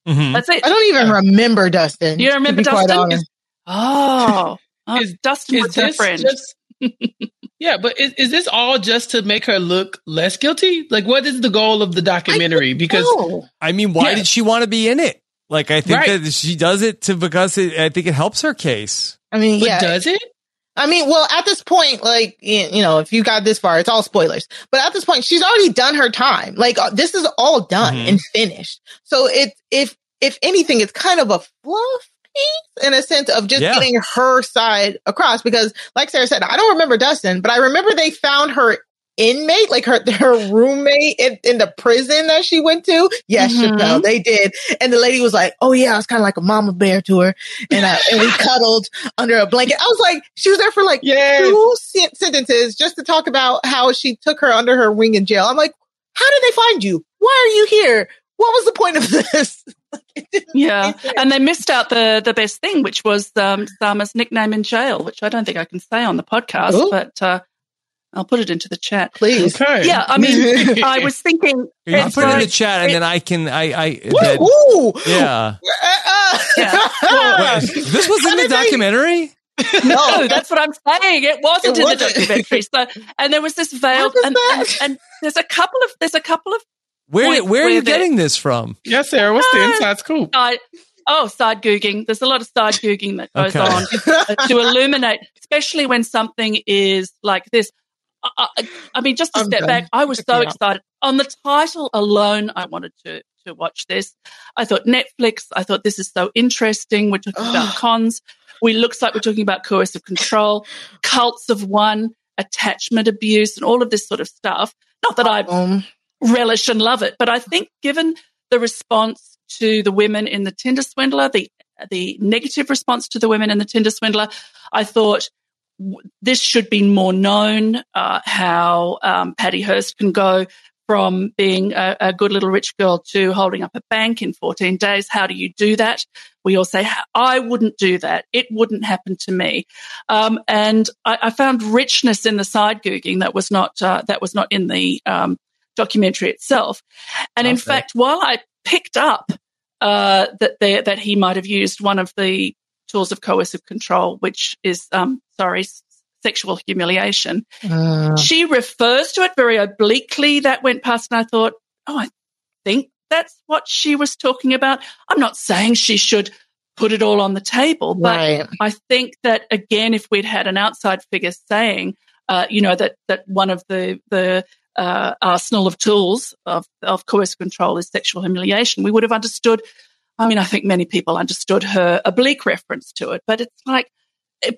[SPEAKER 5] Mm-hmm. That's it.
[SPEAKER 4] I don't even remember Dustin.
[SPEAKER 5] You remember Dustin? Oh, oh, is Dustin is was her. Just,
[SPEAKER 3] yeah, but is, is this all just to make her look less guilty? Like, what is the goal of the documentary?
[SPEAKER 2] I
[SPEAKER 3] because
[SPEAKER 2] I mean, why yeah. did she want to be in it? Like, I think right. that she does it to because it, I think it helps her case.
[SPEAKER 4] I mean,
[SPEAKER 3] but
[SPEAKER 4] yeah.
[SPEAKER 3] does it?
[SPEAKER 4] I mean, well, at this point, like, you know, if you got this far, it's all spoilers. But at this point, she's already done her time. Like, uh, this is all done mm-hmm. and finished. So it, if, if anything, it's kind of a fluff piece in a sense of just yeah. getting her side across. Because, like Sarah said, I don't remember Dustin, but I remember they found her inmate, like her her roommate in, in the prison that she went to. Yes, mm-hmm. Chappelle, they did. And the lady was like, "Oh yeah, I was kind of like a mama bear to her," and I, and we cuddled under a blanket. I was like, she was there for like yes. two sentences just to talk about how she took her under her wing in jail. I'm like, how did they find you? Why are you here? What was the point of this?
[SPEAKER 5] yeah, and they missed out the the best thing, which was um, Sarma's nickname in jail, which I don't think I can say on the podcast, Ooh. but. Uh, I'll put it into the chat,
[SPEAKER 4] please.
[SPEAKER 5] Okay. Yeah, I mean, I was thinking.
[SPEAKER 2] You put it in the chat, and then I can. I. I.
[SPEAKER 4] That,
[SPEAKER 2] Ooh, yeah. yeah. Well, this was in the documentary.
[SPEAKER 5] no, that's what I'm saying. It wasn't it in wasn't. the documentary. So, and there was this veil, and, and, and, there's a couple of there's a couple of.
[SPEAKER 2] Where where are you getting this from?
[SPEAKER 3] Yes, Sarah. What's the inside scoop?
[SPEAKER 5] I, oh, side googing. There's a lot of side googing that goes okay. on to illuminate, especially when something is like this. I, I, mean, just to I'm step done. back, I was so excited. On the title alone, I wanted to to watch this. I thought Netflix. I thought this is so interesting. We're talking about cons. We looks like we're talking about coercive control, cults of one, attachment abuse, and all of this sort of stuff. Not that I um, relish and love it, but I think given the response to the women in the Tinder Swindler, the the negative response to the women in the Tinder Swindler, I thought this should be more known uh, how um, Patty Hearst can go from being a, a, good little rich girl to holding up a bank in 14 days. How do you do that? We all say, I wouldn't do that. It wouldn't happen to me. Um, and I, I, found richness in the side googing that was not, uh, that was not in the um, documentary itself. And okay. in fact, while I picked up uh, that, that he might have used one of the tools of coercive control, which is, um, sorry, sexual humiliation. Uh. She refers to it very obliquely. That went past, and I thought, oh, I think that's what she was talking about. I'm not saying she should put it all on the table, but right. I think that again, if we'd had an outside figure saying, uh, you know, that that one of the the uh, arsenal of tools of, of coercive control is sexual humiliation, we would have understood I mean, I think many people understood her oblique reference to it, but it's like,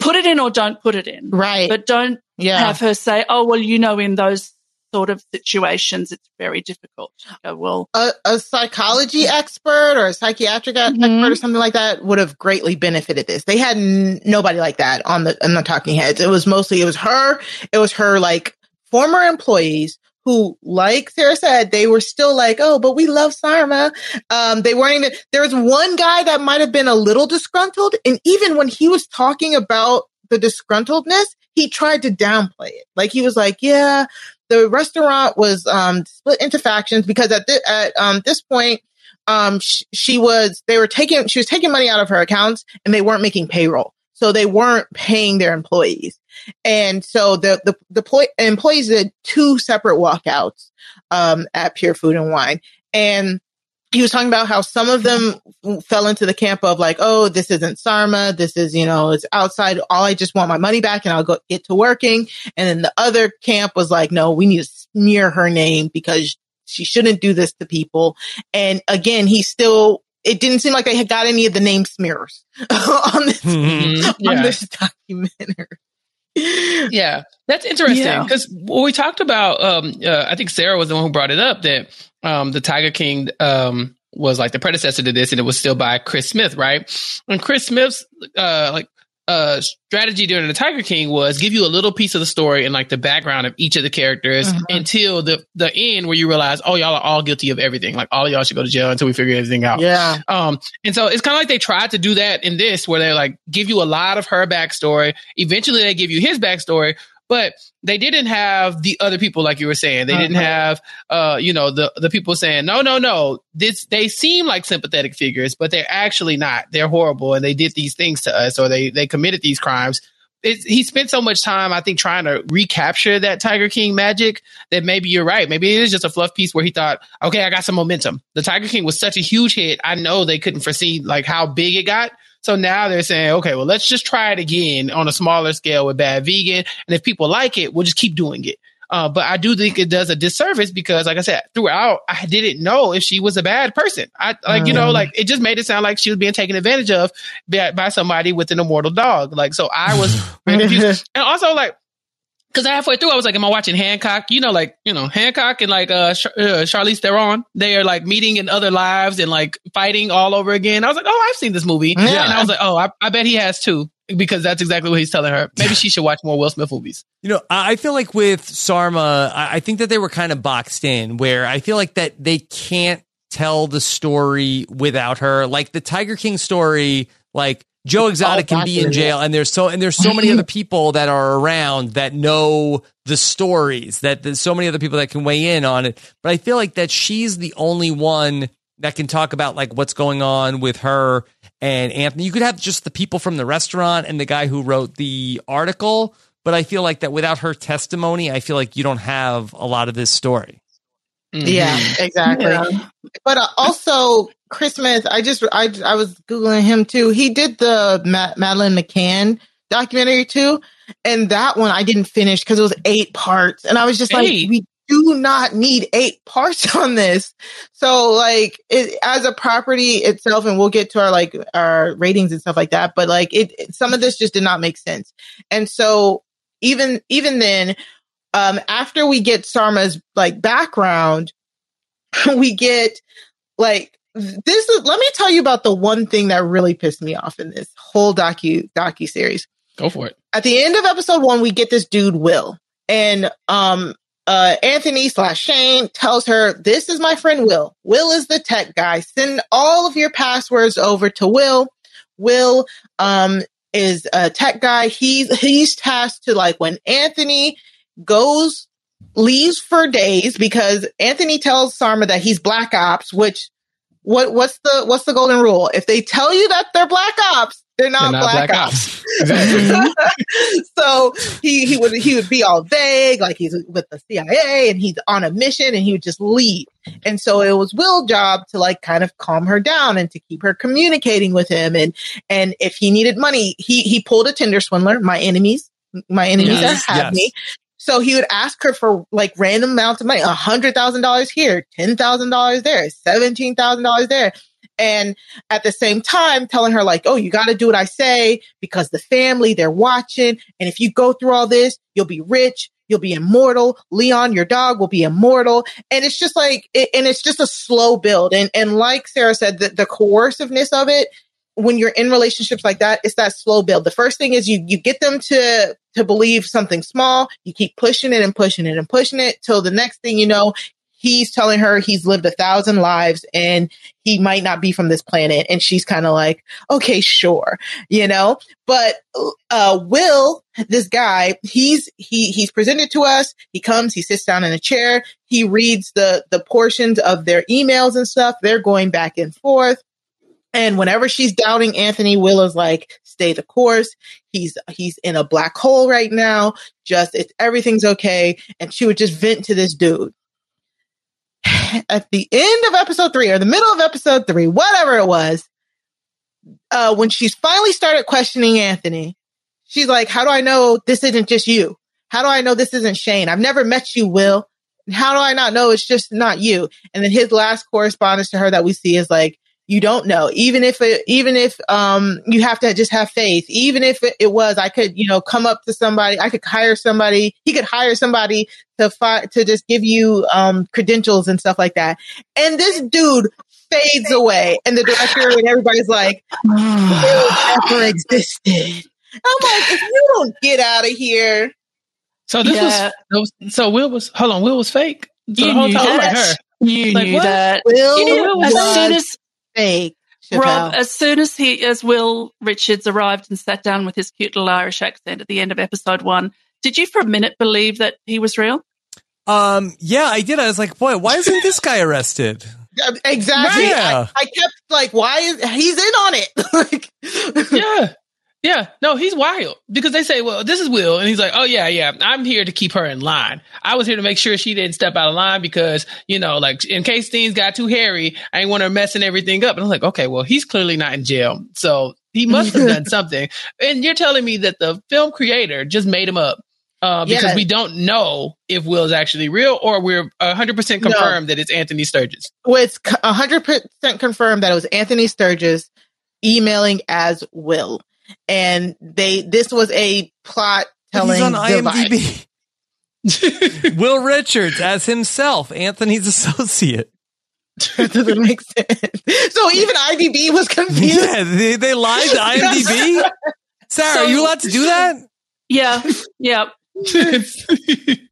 [SPEAKER 5] put it in or don't put it in.
[SPEAKER 4] Right.
[SPEAKER 5] But don't yeah. have her say, oh, well, you know, in those sort of situations, it's very difficult. Go, well,
[SPEAKER 4] a, a, psychology expert or a psychiatric mm-hmm. expert or something like that would have greatly benefited this. They had n- nobody like that on the, on the talking heads. It was mostly, it was her. It was her like former employees who, like Sarah said, they were still like, oh, but we love Sarma. Um, they weren't even, there was one guy that might have been a little disgruntled. And even when he was talking about the disgruntledness, he tried to downplay it. Like he was like, yeah, the restaurant was, um, split into factions because at, th- at, um, this point, um, sh- she was, they were taking, she was taking money out of her accounts and they weren't making payroll. So they weren't paying their employees. And so the, the, the ploy- employees did two separate walkouts, um, at Pure Food and Wine. And he was talking about how some of them fell into the camp of like, oh, this isn't Sarma. This is, you know, it's outside. All I just want my money back and I'll go get to working. And then the other camp was like, no, we need to smear her name because she shouldn't do this to people. And again, he still, it didn't seem like they had got any of the name smears on this, mm-hmm. on this documentary.
[SPEAKER 3] yeah, that's interesting because yeah. we talked about, um, uh, I think Sarah was the one who brought it up that um, the Tiger King um, was like the predecessor to this, and it was still by Chris Smith, right? And Chris Smith's uh, like uh, strategy during the Tiger King was give you a little piece of the story and like the background of each of the characters mm-hmm. until the the end where you realize, oh, y'all are all guilty of everything. Like all y'all should go to jail until we figure everything out.
[SPEAKER 4] Yeah.
[SPEAKER 3] Um, and so it's kind of like they tried to do that in this, where they like give you a lot of her backstory. Eventually, they give you his backstory, but they didn't have the other people like you were saying. They uh-huh. didn't have, uh, you know, the the people saying, no, no, no. This they seem like sympathetic figures, but they're actually not. They're horrible, and they did these things to us, or they they committed these crimes. It, he spent so much time, I think, trying to recapture that Tiger King magic that maybe you're right. Maybe it is just a fluff piece where he thought, okay, I got some momentum. The Tiger King was such a huge hit. I know they couldn't foresee like how big it got. So now they're saying, okay, well, let's just try it again on a smaller scale with Bad Vegan. And if people like it, we'll just keep doing it. Uh, but I do think it does a disservice because, like I said, throughout, I didn't know if she was a bad person. I like, you know, mm. like it just made it sound like she was being taken advantage of by, by somebody with an immortal dog. Like, so I was very confused. and also, like, Cause halfway through, I was like, am I watching Hancock? You know, like, you know, Hancock and like, uh, Char- uh, Charlize Theron, they are like meeting in other lives and like fighting all over again. I was like, oh, I've seen this movie. Yeah. And I was like, oh, I, I bet he has too because that's exactly what he's telling her. Maybe she should watch more Will Smith movies.
[SPEAKER 2] You know, I feel like with Sarma, I think that they were kind of boxed in where I feel like that they can't tell the story without her. Like the Tiger King story, like Joe Exotic can be in jail, and there's so and there's so many other people that are around that know the stories. That there's so many other people that can weigh in on it. But I feel like that she's the only one that can talk about like what's going on with her and Anthony. You could have just the people from the restaurant and the guy who wrote the article, but I feel like that without her testimony, I feel like you don't have a lot of this story.
[SPEAKER 4] Mm-hmm. Yeah, exactly. Yeah. But uh, also, Chris Smith, I just I I was googling him too. He did the Ma- Madeleine McCann documentary too, and that one I didn't finish because it was eight parts, and I was just eight. like, we do not need eight parts on this. So like it, as a property itself, and we'll get to our like our ratings and stuff like that, but like it, it some of this just did not make sense, and so even even then um, after we get Sarma's like background, we get like this is let me tell you about the one thing that really pissed me off in this whole docu docu series.
[SPEAKER 3] Go for it.
[SPEAKER 4] At the end of episode one, we get this dude Will, and um, uh, Anthony slash Shane tells her, "This is my friend Will. Will is the tech guy. Send all of your passwords over to Will. Will um is a tech guy. He's he's tasked to like when Anthony goes, leaves for days because Anthony tells Sarma that he's black ops, which what what's the what's the golden rule? If they tell you that they're black ops, they're not, they're not black, black, ops. ops. so he he would he would be all vague, like he's with the CIA and he's on a mission, and he would just leave. And so it was Will's job to like kind of calm her down and to keep her communicating with him. And and if he needed money, he he pulled a Tinder swindler. My enemies, my enemies yes, have yes. me. So he would ask her for like random amounts of money, a hundred thousand dollars here, ten thousand dollars there, seventeen thousand dollars there. And at the same time, telling her like, oh, you got to do what I say because the family, they're watching. And if you go through all this, you'll be rich. You'll be immortal. Leon, your dog will be immortal. And it's just like, it, and it's just a slow build. And, and like Sarah said, the, the coerciveness of it when you're in relationships like that, it's that slow build. The first thing is you you get them to to believe something small. You keep pushing it and pushing it and pushing it till the next thing you know, he's telling her he's lived a thousand lives and he might not be from this planet. And she's kind of like, okay, sure, you know, but, uh, Will, this guy, he's, he, he's presented to us. He comes, he sits down in a chair. He reads the, the portions of their emails and stuff. They're going back and forth. And whenever she's doubting Anthony, Will is like, stay the course. He's, he's in a black hole right now. Just, it's, everything's okay. And she would just vent to this dude at the end of episode three or the middle of episode three, whatever it was, uh, when she's finally started questioning Anthony, she's like, how do I know this isn't just you? How do I know this isn't Shane? I've never met you, Will. How do I not know it's just not you? And then his last correspondence to her that we see is like, you don't know. Even if it, even if, um, you have to just have faith. Even if it, it, was, I could, you know, come up to somebody, I could hire somebody, he could hire somebody to fi- to just give you, um, credentials and stuff like that. And this dude fades away and the director and everybody's like, never existed. I'm like, if you don't get out of here.
[SPEAKER 3] So this yeah. was, so Will was, hold on, Will was fake. So
[SPEAKER 5] you the whole time, like her. You like, knew what? that. Will you knew as soon as fake. Rob, as soon as he, as Will Richards arrived and sat down with his cute little Irish accent at the end of episode one, did you for a minute believe that he was real?
[SPEAKER 2] Um, yeah, I did. I was like, boy, why isn't this guy arrested?
[SPEAKER 4] Exactly. Yeah. I, I, kept like, why is he's in on it?
[SPEAKER 3] like, yeah. Yeah, no, he's wild because they say, well, this is Will. And he's like, oh, yeah, yeah, I'm here to keep her in line. I was here to make sure she didn't step out of line because, you know, like in case things got too hairy, I didn't want her messing everything up. And I'm like, okay, well, he's clearly not in jail. So he must have done something. And you're telling me that the film creator just made him up. Uh, because yeah. we don't know if Will is actually real or we're 100% confirmed no. that it's Anthony Strangis.
[SPEAKER 4] Well, it's 100% confirmed that it was Anthony Strangis emailing as Will and they this was a plot telling He's on IMDb.
[SPEAKER 2] Will Richards as himself, Anthony's associate.
[SPEAKER 4] that doesn't make sense. So even IMDb was confused.
[SPEAKER 2] Yeah, they, they lied to IMDb. Sarah, so, are you allowed to do that?
[SPEAKER 5] Yeah, yeah.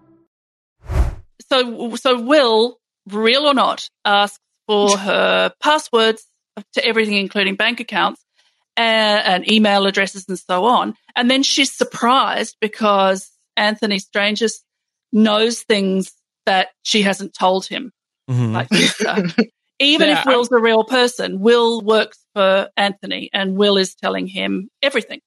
[SPEAKER 5] So, so Will, real or not, asks for her passwords to everything, including bank accounts and, and email addresses and so on. And then she's surprised because Anthony Strangis knows things that she hasn't told him, mm-hmm. like this. Even yeah, if Will's I'm... a real person, Will works for Anthony and Will is telling him everything.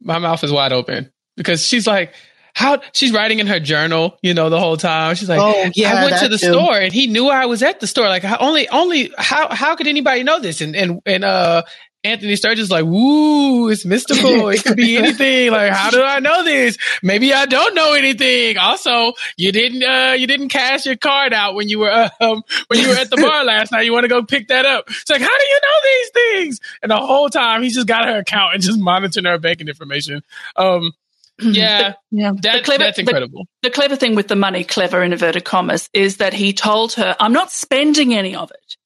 [SPEAKER 3] My mouth is wide open because she's like, how she's writing in her journal, you know, the whole time. She's like, "Oh yeah, I went to the too. store and he knew I was at the store. Like, only, only how how could anybody know this?" And and and uh, Anthony Strangis like, "Woo, it's mystical. it could be anything. Like, how do I know this? Maybe I don't know anything. Also, you didn't uh you didn't cash your card out when you were um when you were at the bar last night. You want to go pick that up? It's like, how do you know these things? And the whole time he's just got her account and just monitoring her banking information. Um yeah, yeah. That, clever, that's incredible.
[SPEAKER 5] The, the, clever thing with the money, clever in inverted commas, is that he told her, "I'm not spending any of it.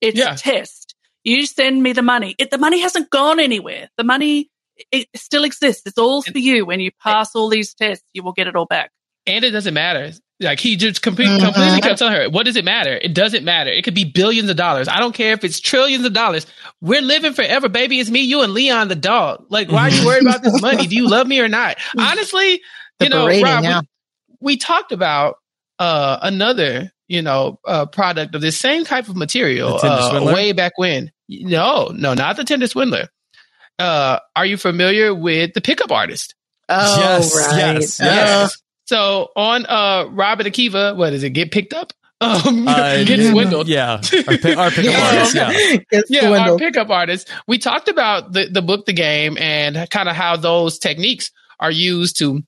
[SPEAKER 5] It's yeah. a test. You send me the money. It, the money hasn't gone anywhere. The money it still exists. It's all for you. When you pass all these tests, you will get it all back.
[SPEAKER 3] And it doesn't matter. Like he just completely, completely kept telling her, "What does it matter? It doesn't matter. It could be billions of dollars. I don't care if it's trillions of dollars. We're living forever, baby. It's me, you, and Leon the dog. Like, why are you worried about this money? Do you love me or not? Honestly,
[SPEAKER 4] The
[SPEAKER 3] you know,
[SPEAKER 4] berating,
[SPEAKER 3] Rob,
[SPEAKER 4] yeah.
[SPEAKER 3] we, we talked about uh, another, you know, uh, product of this same type of material uh, way back when. No, no, not the Tinder Swindler. Uh, are you familiar with the pickup artist?
[SPEAKER 4] Oh,
[SPEAKER 2] Yes,
[SPEAKER 4] right.
[SPEAKER 2] yes,
[SPEAKER 4] Uh,
[SPEAKER 2] yes.
[SPEAKER 3] So on uh, Robert Akiva, what is it? Get picked up? Um,
[SPEAKER 2] Uh,
[SPEAKER 3] get
[SPEAKER 2] yeah.
[SPEAKER 3] swindled.
[SPEAKER 2] Yeah, our, pick, our pickup
[SPEAKER 3] Yeah.
[SPEAKER 2] artist. Yeah,
[SPEAKER 3] yeah, our pickup artists. We talked about the, the book, the game, and kind of how those techniques are used to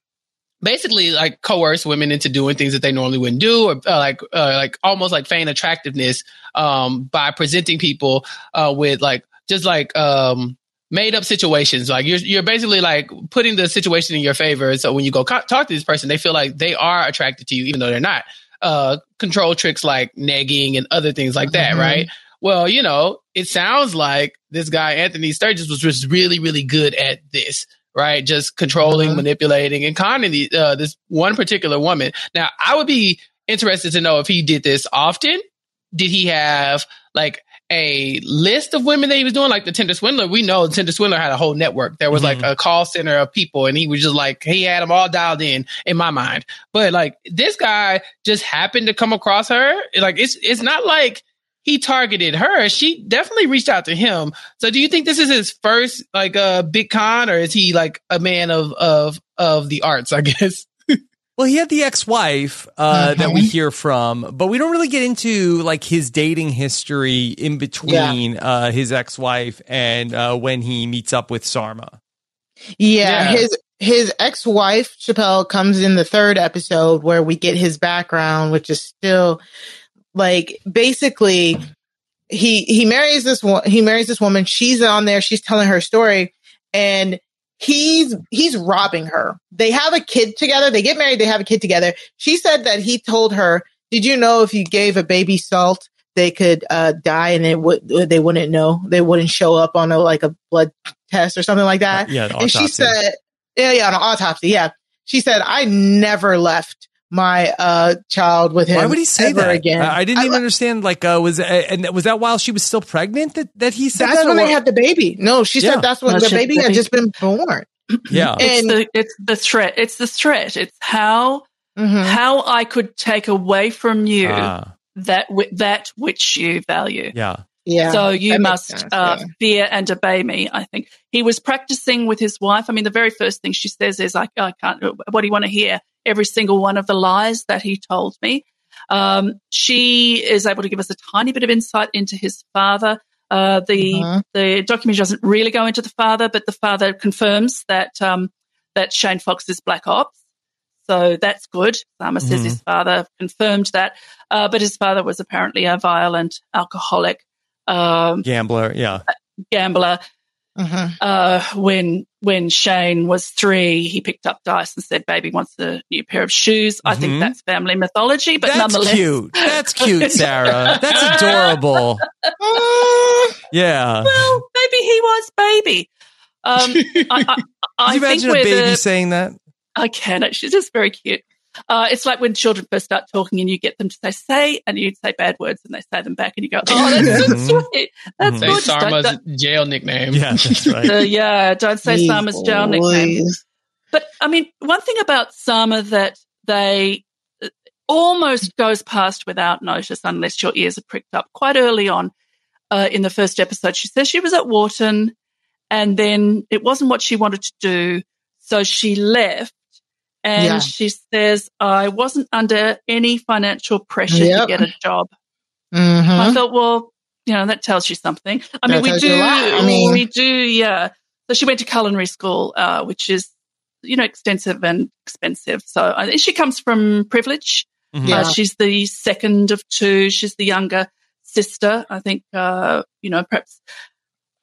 [SPEAKER 3] basically like coerce women into doing things that they normally wouldn't do, or uh, like uh, like almost like feign attractiveness um, by presenting people uh, with like just like um, made up situations. Like you're you're basically like putting the situation in your favor. So when you go co- talk to this person, they feel like they are attracted to you, even though they're not. Uh, control tricks like nagging and other things like that,
[SPEAKER 4] Mhm.
[SPEAKER 3] right? Well, you know, it sounds like this guy Anthony Strangis was just really, really good at this, right? Just controlling,
[SPEAKER 4] Mhm.
[SPEAKER 3] manipulating, and conning the, uh, this one particular woman. Now, I would be interested to know if he did this often. Did he have like a list of women that he was doing, like the Tinder Swindler? We know the Tinder Swindler had a whole network. There was like
[SPEAKER 2] Mhm.
[SPEAKER 3] a call center of people, and he was just like he had them all dialed in in my mind. But like this guy just happened to come across her. Like it's it's not like he targeted her. She definitely reached out to him. So do you think this is his first like uh big con or is he like a man of of of the arts, I guess?
[SPEAKER 2] Well, he had the ex-wife uh, that we hear from, but we don't really get into like his dating history in between uh, his ex-wife and uh, when he meets up with Sarma.
[SPEAKER 4] Yeah,
[SPEAKER 3] Yeah.
[SPEAKER 4] his his ex wife Chappelle comes in the third episode where we get his background, which is still like basically he he marries this one he marries this woman. She's on there. She's telling her story, and he's he's robbing her. They have a kid together. They get married. They have a kid together. She said that he told her, "Did you know if you gave a baby salt?" They could uh, die and it would they wouldn't know they wouldn't show up on a like a blood test or something like that
[SPEAKER 2] yeah, the
[SPEAKER 4] and she said, yeah, yeah, on an autopsy. Yeah. She said, I never left my, uh, child with him.
[SPEAKER 2] Why would he say that?
[SPEAKER 4] again?
[SPEAKER 2] I, I didn't
[SPEAKER 4] I-
[SPEAKER 2] even understand. Like, uh, was uh, and was that while she was still pregnant that, that he said
[SPEAKER 4] That's
[SPEAKER 2] that?
[SPEAKER 4] when
[SPEAKER 2] or
[SPEAKER 4] they had the baby. No, she
[SPEAKER 2] Yeah.
[SPEAKER 4] said that's when
[SPEAKER 5] No,
[SPEAKER 4] the
[SPEAKER 5] she-
[SPEAKER 4] baby had just been born.
[SPEAKER 2] yeah,
[SPEAKER 5] It's
[SPEAKER 4] And-
[SPEAKER 5] the it's the threat. It's the threat. It's how
[SPEAKER 4] Mhm.
[SPEAKER 5] how I could take away from you
[SPEAKER 2] Ah,
[SPEAKER 5] that wi- that which you value.
[SPEAKER 2] yeah,
[SPEAKER 4] Yeah.
[SPEAKER 5] so you must
[SPEAKER 4] sense,
[SPEAKER 5] uh,
[SPEAKER 4] yeah.
[SPEAKER 5] fear and obey me. I think he was practicing with his wife. I mean, the very first thing she says is, "I, I can't. What do you want to hear? Every single one of the lies that he told me." Um, she is able to give us a tiny bit of insight into his father. Uh, the
[SPEAKER 4] Mhm.
[SPEAKER 5] the documentary doesn't really go into the father, but the father confirms that um, that Shane Fox is black ops. So that's good. Sarma says his father confirmed that, uh, but his father was apparently a violent alcoholic um,
[SPEAKER 2] gambler. Yeah,
[SPEAKER 5] gambler.
[SPEAKER 4] Mhm.
[SPEAKER 5] Uh, when when Shane was three, he picked up dice and said, "Baby wants a new pair of shoes." I
[SPEAKER 2] Mhm.
[SPEAKER 5] think that's family mythology, but
[SPEAKER 2] that's
[SPEAKER 5] nonetheless,
[SPEAKER 2] cute. That's cute, Sarah. That's adorable. Yeah.
[SPEAKER 5] well, maybe he was baby. Um, I, I,
[SPEAKER 2] Can
[SPEAKER 5] I
[SPEAKER 2] you
[SPEAKER 5] think
[SPEAKER 2] imagine a baby
[SPEAKER 5] the-
[SPEAKER 2] saying that?
[SPEAKER 5] I can. She's just very cute. Uh, it's like when children first start talking and you get them to say "say" and you say bad words and they say them back and you go, "Oh, that's so sweet. That's
[SPEAKER 2] Mhm.
[SPEAKER 3] Say
[SPEAKER 5] good." Don't-
[SPEAKER 3] Sarma's
[SPEAKER 5] don't-
[SPEAKER 3] jail nickname.
[SPEAKER 2] Yeah, that's right.
[SPEAKER 5] uh, yeah, don't say
[SPEAKER 4] Jeez
[SPEAKER 5] Sarma's jail nickname. But I mean, one thing about Sarma that they uh, almost goes past without notice unless your ears are pricked up quite early on uh, in the first episode. She says she was at Wharton and then it wasn't what she wanted to do. So she left and
[SPEAKER 4] Yeah.
[SPEAKER 5] she says, I wasn't under any financial pressure
[SPEAKER 4] Yep.
[SPEAKER 5] to get a job.
[SPEAKER 4] Mhm.
[SPEAKER 5] I thought, well, you know, that tells you something. I mean, we do,
[SPEAKER 4] you a lot. I mean-
[SPEAKER 5] we do, yeah. So she went to culinary school, uh, which is, you know, extensive and expensive. So uh, she comes from privilege.
[SPEAKER 2] Mhm.
[SPEAKER 4] Yeah.
[SPEAKER 5] Uh, she's the second of two. She's the younger sister. I think, uh, you know, perhaps,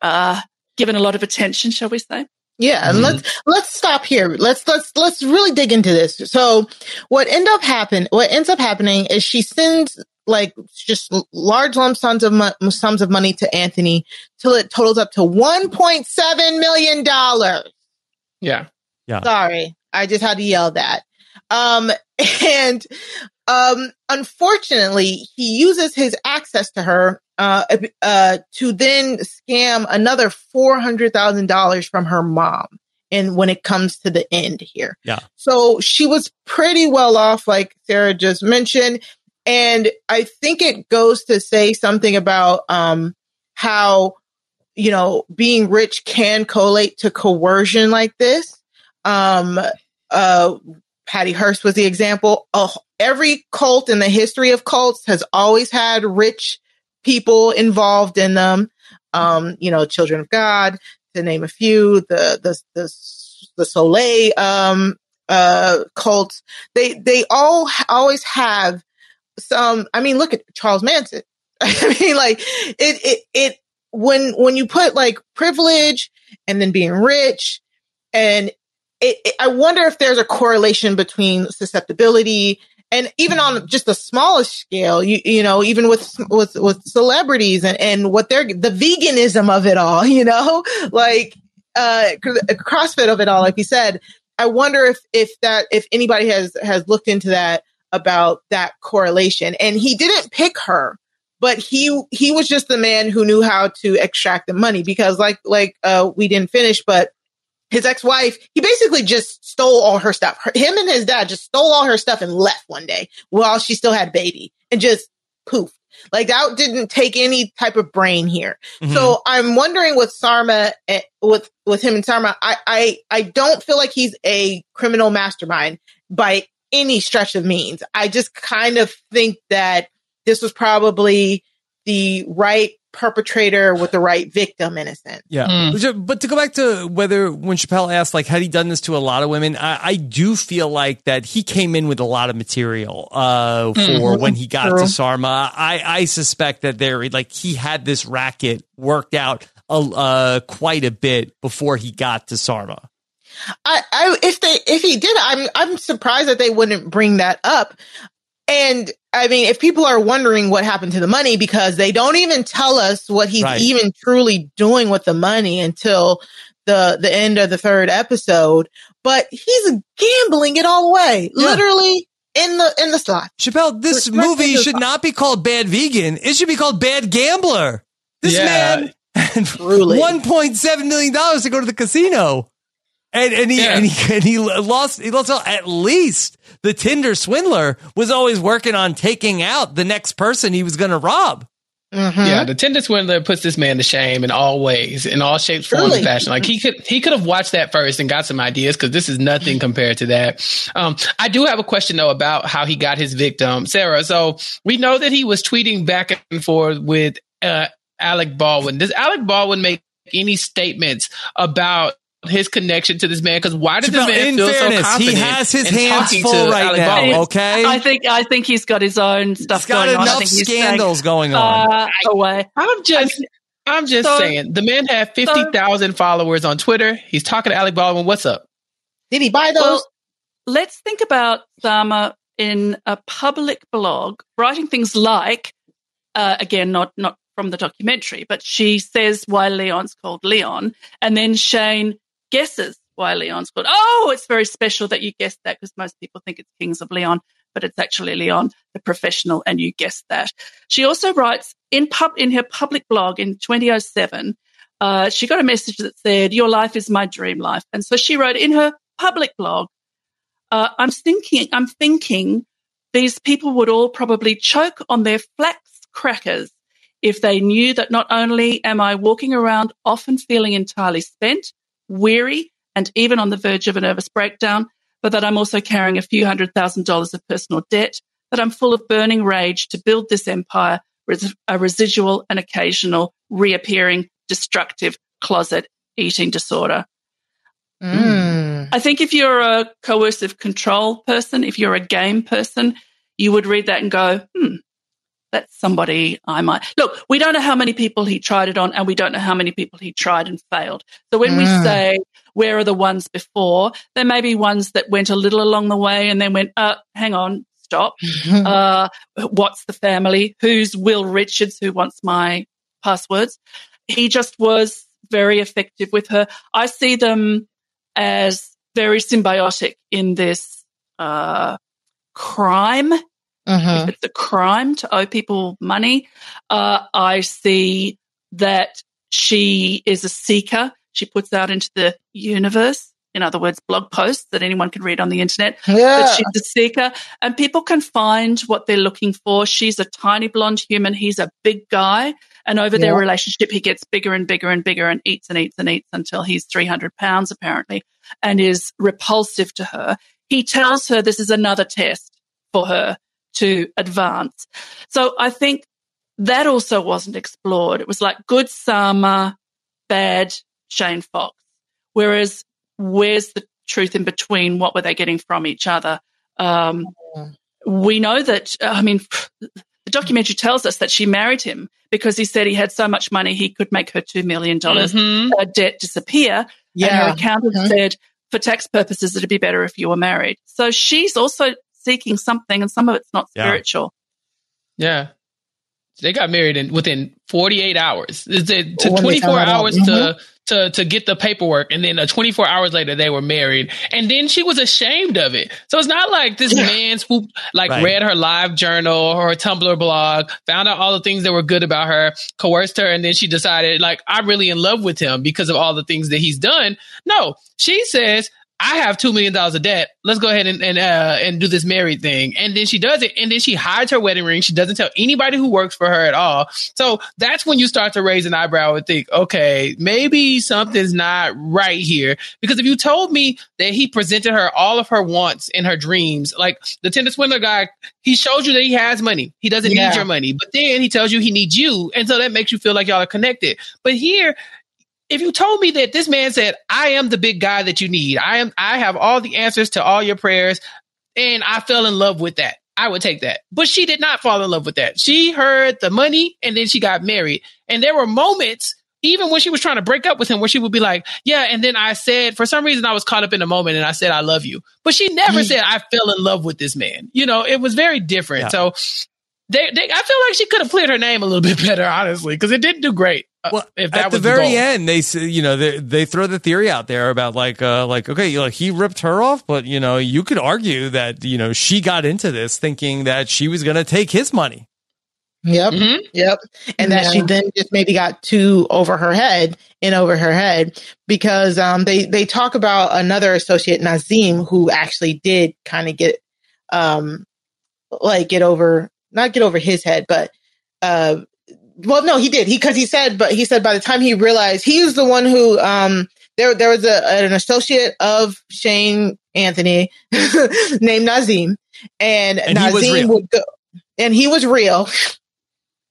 [SPEAKER 5] uh, given a lot of attention, shall we say?
[SPEAKER 4] Yeah, and
[SPEAKER 2] Mhm.
[SPEAKER 4] let's let's stop here. Let's let's let's really dig into this. So, what end up happen? What ends up happening is she sends like just large lump sums of mo- sums of money to Anthony till it totals up to one point seven million dollars.
[SPEAKER 3] Yeah.
[SPEAKER 4] Sorry, I just had to yell that. Um, and um, unfortunately, he uses his access to her uh, uh, to then scam another four hundred thousand dollars from her mom. And when it comes to the end here.
[SPEAKER 2] Yeah.
[SPEAKER 4] So she was pretty well off, like Sarah just mentioned. And I think it goes to say something about um, how, you know, being rich can collate to coercion like this. Um, uh, Patty Hearst was the example. Uh, every cult in the history of cults has always had rich people involved in them. Um, you know, Children of God, to name a few, the the the, the Soleil um, uh, cults. They they all always have some. I mean, look at Charles Manson. I mean, like it it it when when you put like privilege and then being rich and it, it, I wonder if there's a correlation between susceptibility and even on just the smallest scale, you you know, even with with with celebrities and and what they're the veganism of it all, you know, like uh CrossFit of it all, like you said. I wonder if if that if anybody has has looked into that about that correlation. And he didn't pick her, but he he was just the man who knew how to extract the money because like like uh we didn't finish, but his ex-wife, he basically just stole all her stuff. Her, him and his dad just stole all her stuff and left one day while she still had baby and just poof. Like that didn't take any type of brain here. Mm-hmm. So I'm wondering with Sarma, eh, with with him and Sarma, I, I I don't feel like he's a criminal mastermind by any stretch of means. I just kind of think that this was probably the right perpetrator with the right victim in a sense.
[SPEAKER 2] Yeah. Mm. But to go back to whether when Chappelle asked, like, had he done this to a lot of women? I, I do feel like that he came in with a lot of material uh, for mm-hmm. when he got True. to Sarma. I, I suspect that there, like, he had this racket worked out uh, quite a bit before he got to Sarma.
[SPEAKER 4] I, I, if they, if he did, I'm, I'm surprised that they wouldn't bring that up. And I mean, if people are wondering what happened to the money because they don't even tell us what he's right. even truly doing with the money until the the end of the third episode, but he's gambling it all away, yeah. literally in the in the slot.
[SPEAKER 2] Chappelle, this movie should not be called Bad Vegan. It should be called Bad Gambler. This yeah. man had one point seven million dollars to go to the casino. And, and he, yeah. and he and he lost he lost at least the Tinder swindler was always working on taking out the next person he was going to rob.
[SPEAKER 3] Mm-hmm. Yeah, the Tinder swindler puts this man to shame in all ways, in all shapes, forms, really? and fashion. Like he could he could have watched that first and got some ideas because this is nothing compared to that. Um, I do have a question though about how he got his victim, Sarah. So we know that he was tweeting back and forth with uh, Alec Baldwin. Does Alec Baldwin make any statements about his connection to this man because why did this man feel fairness, so confident?
[SPEAKER 2] He has his hands full right Alec now. Baldwin? Okay,
[SPEAKER 5] I think I think he's got his own stuff
[SPEAKER 2] he's got
[SPEAKER 5] going
[SPEAKER 2] enough
[SPEAKER 5] on. I think
[SPEAKER 2] scandals going on.
[SPEAKER 5] Uh, away.
[SPEAKER 3] I'm just. I'm just so, saying, the man had 50,000 so, followers on Twitter. He's talking to Alec Baldwin. What's up?
[SPEAKER 4] Did he buy those? Well,
[SPEAKER 5] let's think about Sarma in a public blog, writing things like, uh, again, not, not from the documentary, but she says why Leon's called Leon. And then Shane guesses why Leon's called. Oh, it's very special that you guessed that because most people think it's Kings of Leon, but it's actually Leon, the professional, and you guessed that. She also writes in pub in her public blog in 2007. Uh, she got a message that said, "Your life is my dream life," and so she wrote in her public blog, uh, "I'm thinking, I'm thinking, these people would all probably choke on their flax crackers." If they knew that not only am I walking around often feeling entirely spent, weary, and even on the verge of a nervous breakdown, but that I'm also carrying a few hundred thousand dollars of personal debt, that I'm full of burning rage to build this empire with a residual and occasional reappearing destructive closet eating disorder. Mm. I think if you're a coercive control person, if you're a game person, you would read that and go, hmm, that's somebody I might look. We don't know how many people he tried it on, and we don't know how many people he tried and failed. So when mm. we say where are the ones before, there may be ones that went a little along the way and then went, uh, hang on, stop. uh, what's the family? Who's Will Richards? Who wants my passwords? He just was very effective with her. I see them as very symbiotic in this uh, crime
[SPEAKER 4] Mm-hmm.
[SPEAKER 5] If it's a crime to owe people money, uh, I see that she is a seeker. She puts out into the universe in other words, blog posts that anyone can read on the internet.
[SPEAKER 4] Yeah.
[SPEAKER 5] But she's a seeker and people can find what they're looking for. She's a tiny blonde human. He's a big guy. And over their relationship, he gets bigger and bigger and bigger and eats and eats and eats until he's 300 pounds apparently and is repulsive to her. He tells her this is another test for her to advance. So I think that also wasn't explored. It was like good Sarma, bad Shane Fox. Whereas where's the truth in between? What were they getting from each other? Um, we know that, I mean, the documentary tells us that she married him because he said he had so much money he could make her $2 million
[SPEAKER 3] Mhm.
[SPEAKER 5] uh, debt disappear. And her
[SPEAKER 4] Yeah.
[SPEAKER 5] accountant
[SPEAKER 4] Mhm.
[SPEAKER 5] said, for tax purposes, it'd be better if you were married. So she's also seeking something, and some of it's not spiritual.
[SPEAKER 3] Yeah. They got married in within 48 hours. It said to 24
[SPEAKER 4] found out.
[SPEAKER 3] hours to to to get the paperwork and then uh, 24 hours later they were married and then she was ashamed of it. So it's not like this man swooped like
[SPEAKER 2] Right.
[SPEAKER 3] read her live journal or her Tumblr blog, found out all the things that were good about her, coerced her and then she decided like I'm really in love with him because of all the things that he's done. No, she says I have two million dollars of debt. Let's go ahead and and uh, and do this married thing. And then she does it, and then she hides her wedding ring. She doesn't tell anybody who works for her at all. So that's when you start to raise an eyebrow and think, okay, maybe something's not right here. Because if you told me that he presented her all of her wants and her dreams, like the Tinder swindler guy, he shows you that he has money. He doesn't
[SPEAKER 4] Yeah.
[SPEAKER 3] need your money, but then he tells you he needs you, and so that makes you feel like y'all are connected. But here if you told me that this man said, I am the big guy that you need, I am, I have all the answers to all your prayers, and I fell in love with that, I would take that. But she did not fall in love with that. She heard the money and then she got married. And there were moments, even when she was trying to break up with him, where she would be like, Yeah, and then I said, for some reason, I was caught up in a moment and I said, I love you. But she never mm. said, I fell in love with this man. You know, it was very different.
[SPEAKER 2] Yeah.
[SPEAKER 3] So, they, they, I feel like she could have cleared her name a little bit better, honestly, because it didn't do great. Uh,
[SPEAKER 2] Well,
[SPEAKER 3] if that
[SPEAKER 2] at the
[SPEAKER 3] was
[SPEAKER 2] very
[SPEAKER 3] goal.
[SPEAKER 2] end, they say, you know, they, they throw the theory out there about like, uh, like, okay, you know, he ripped her off, but you know, you could argue that, you know, she got into this thinking that she was going to take his money.
[SPEAKER 4] Yep.
[SPEAKER 3] Mhm.
[SPEAKER 4] Yep. And that she then just maybe got too over her head in over her head because um they they talk about another associate Nazim who actually did kind of get um like get over not get over his head but uh well no he did. He because he said but he said by the time he realized he was the one who um there there was a an associate of Shane Anthony named Nazim and,
[SPEAKER 2] And
[SPEAKER 4] Nazim would go and he was real.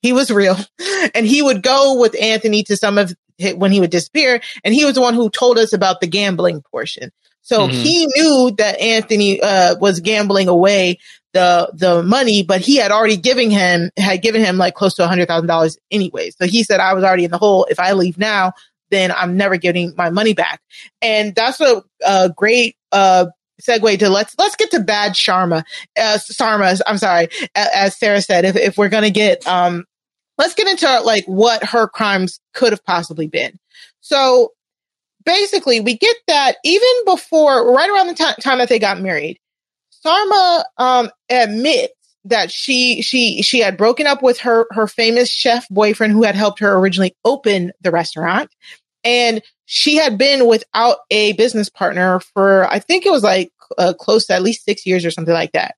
[SPEAKER 4] He was real. And he would go with Anthony to some of when he would disappear and he was the one who told us about the gambling portion. So
[SPEAKER 3] Mhm.
[SPEAKER 4] he knew that Anthony uh, was gambling away the the money, but he had already given him had given him like close to a hundred thousand dollars anyway. So he said, "I was already in the hole. If I leave now, then I'm never getting my money back." And that's a, a great uh, segue to let's let's get to bad Sarma, uh. I'm sorry, a- as Sarah said, if if we're gonna get um, let's get into like what her crimes could have possibly been. So basically, we get that even before, right around the ti- time that they got married, Sarma um, admits that she she she had broken up with her her famous chef boyfriend who had helped her originally open the restaurant, and she had been without a business partner for I think it was like uh, close to at least six years or something like that,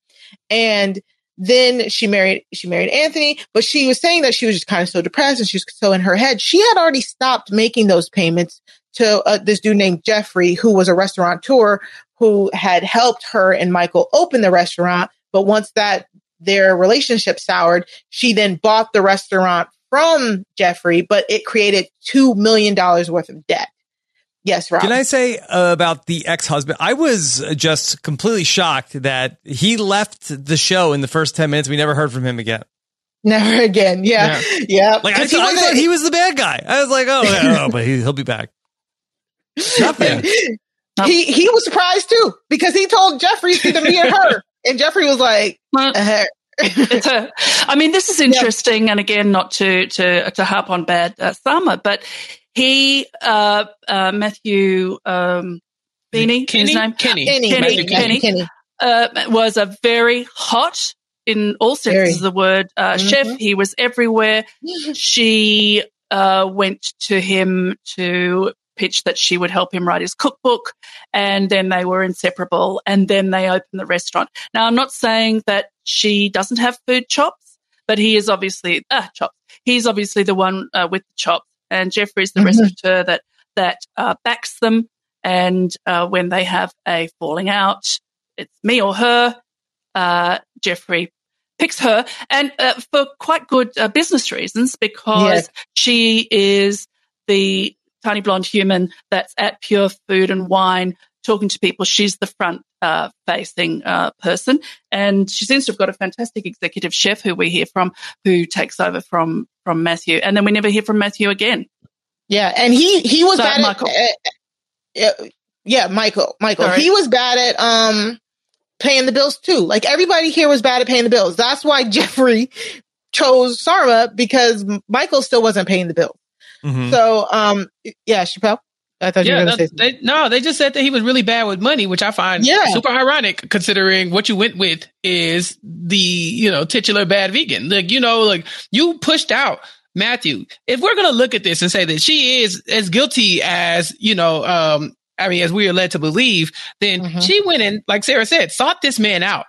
[SPEAKER 4] and then she married she married Anthony, but she was saying that she was just kind of so depressed and she was so in her head. She had already stopped making those payments to uh, this dude named Jeffrey, who was a restaurateur who had helped her and Michael open the restaurant. But once that their relationship soured, she then bought the restaurant from Jeffrey, but it created two million dollars worth of debt. Yes, Rob.
[SPEAKER 2] Can I say uh, about the ex husband? I was just completely shocked that he left the show in the first 10 minutes. We never heard from him again.
[SPEAKER 4] Never again. Yeah, yeah.
[SPEAKER 2] Like, I,
[SPEAKER 4] he
[SPEAKER 2] I thought he was the bad guy. I was like, oh, yeah, oh, but he, he'll be back. Nothing.
[SPEAKER 4] He he was surprised too because he told Jeffrey it's either me or her, and Jeffrey was like,
[SPEAKER 5] Well,
[SPEAKER 4] uh,
[SPEAKER 5] it's a, I mean, this is interesting, and again, not to to to harp on bad uh, summer, but he, uh, uh, Matthew um, Beanie,
[SPEAKER 3] Kenney?
[SPEAKER 5] his name,
[SPEAKER 3] Kenney.
[SPEAKER 4] Kenney,
[SPEAKER 5] Kenney,
[SPEAKER 3] Matthew
[SPEAKER 5] Kenney.
[SPEAKER 4] Kenney.
[SPEAKER 5] uh, was a very hot, in all senses
[SPEAKER 4] Very.
[SPEAKER 5] of the word, uh,
[SPEAKER 4] Mhm.
[SPEAKER 5] chef. He was everywhere. She uh, went to him to pitched that she would help him write his cookbook. And then they were inseparable. And then they opened the restaurant. Now, I'm not saying that she doesn't have food chops, but he is obviously, ah, chops. He's obviously the one uh, with the chops. And Jeffrey's the mm-hmm. restaurateur that, that uh, backs them. And uh, when they have a falling out, it's me or her. Uh, Jeffrey picks her and uh, for quite good uh, business reasons because yes. she is the tiny blonde human that's at Pure Food and Wine talking to people. She's the front uh, facing uh, person, and she seems to have got a fantastic executive chef who we hear from, who takes over from from Matthew, and then we never hear from Matthew again.
[SPEAKER 4] Yeah, and he he was so, bad Michael. at, uh, yeah, Michael, Michael. Sorry. He was bad at um paying the bills too. Like everybody here was bad at paying the bills. That's why Jeffrey chose Sarma because Michael still wasn't paying the bills. Mm-hmm. So, um, yeah, Chappelle. I thought yeah, you were going to say
[SPEAKER 3] they, no, they just said that he was really bad with money, which I find yeah. super ironic considering what you went with is the, you know, titular bad vegan. Like, you know, like you pushed out Matthew. If we're going to look at this and say that she is as guilty as, you know, um, I mean, as we are led to believe, then mm-hmm. she went and, like Sarah said, sought this man out,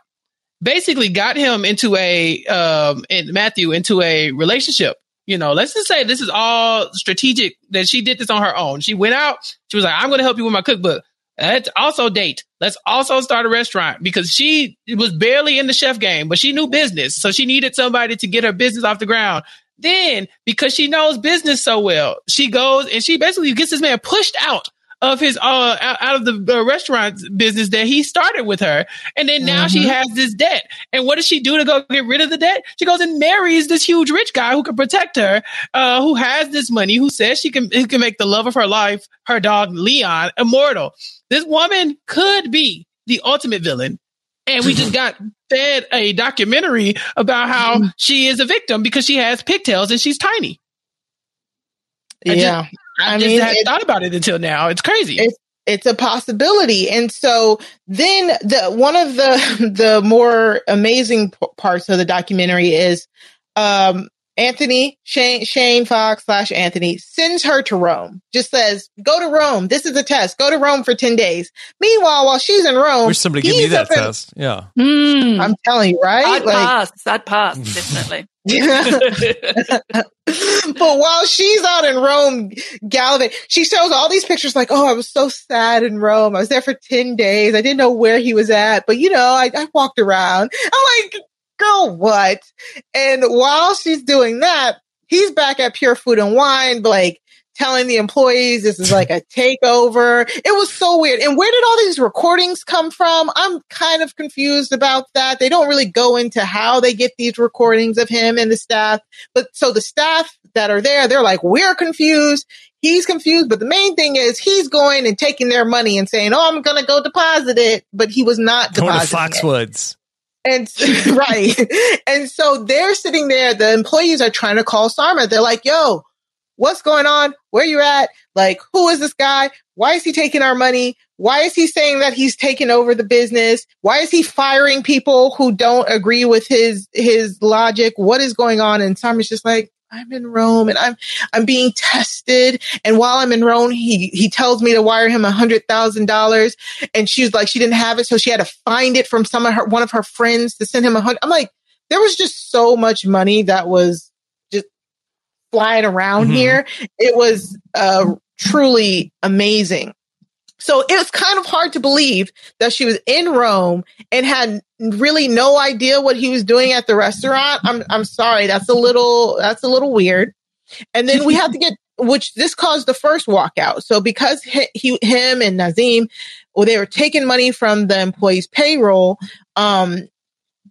[SPEAKER 3] basically got him into a, um, and Matthew into a relationship. You know, let's just say this is all strategic that she did this on her own. She went out. She was like, I'm going to help you with my cookbook. Let's also date. Let's also start a restaurant because she was barely in the chef game, but she knew business. So she needed somebody to get her business off the ground. Then, because she knows business so well, she goes and she basically gets this man pushed out of his uh out of the uh, restaurant business that he started with her, and then now mm-hmm. she has this debt. And what does she do to go get rid of the debt? She goes and marries this huge rich guy who can protect her, uh, who has this money, who says she can he can make the love of her life, her dog Leon, immortal. This woman could be the ultimate villain. And we just got fed a documentary about how mm-hmm. she is a victim because she has pigtails and she's tiny.
[SPEAKER 4] I yeah.
[SPEAKER 3] Just, I, I mean, hadn't thought about it until now. It's crazy.
[SPEAKER 4] It's, it's a possibility. And so then the one of the the more amazing p- parts of the documentary is um Anthony Shane Shane Fox slash Anthony sends her to Rome. Just says, "Go to Rome. This is a test. Go to Rome for ten days." Meanwhile, while she's in Rome,
[SPEAKER 2] wish somebody give me that test. In, yeah,
[SPEAKER 4] mm, I'm telling you, right?
[SPEAKER 5] I'd like, pass. I'd pass definitely.
[SPEAKER 4] but while she's out in Rome gallivanting, she shows all these pictures like, oh, I was so sad in Rome. I was there for 10 days. I didn't know where he was at, but you know, I, I walked around. I'm like, girl, what? And while she's doing that, he's back at Pure Food and Wine, like telling the employees this is like a takeover. It was so weird. And where did all these recordings come from? I'm kind of confused about that. They don't really go into how they get these recordings of him and the staff. But so the staff that are there, they're like, we're confused. He's confused. But the main thing is he's going and taking their money and saying, Oh, I'm going to go deposit it. But he was not going to
[SPEAKER 2] Foxwoods.
[SPEAKER 4] It. And right. and so they're sitting there. The employees are trying to call Sarma. They're like, yo, what's going on? Where you at? Like, who is this guy? Why is he taking our money? Why is he saying that he's taking over the business? Why is he firing people who don't agree with his, his logic? What is going on? And Sarma's just like, I'm in Rome and I'm, I'm being tested. And while I'm in Rome, he, he tells me to wire him a hundred thousand dollars. And she's like, she didn't have it. So she had to find it from some of her, one of her friends to send him a hundred. I'm like, there was just so much money that was flying around mm-hmm. here. It was uh, truly amazing. So it was kind of hard to believe that she was in Rome and had really no idea what he was doing at the restaurant. I'm I'm sorry, that's a little that's a little weird. And then we had to get which this caused the first walkout. So because he, he him and Nazim, well, they were taking money from the employees' payroll. Um,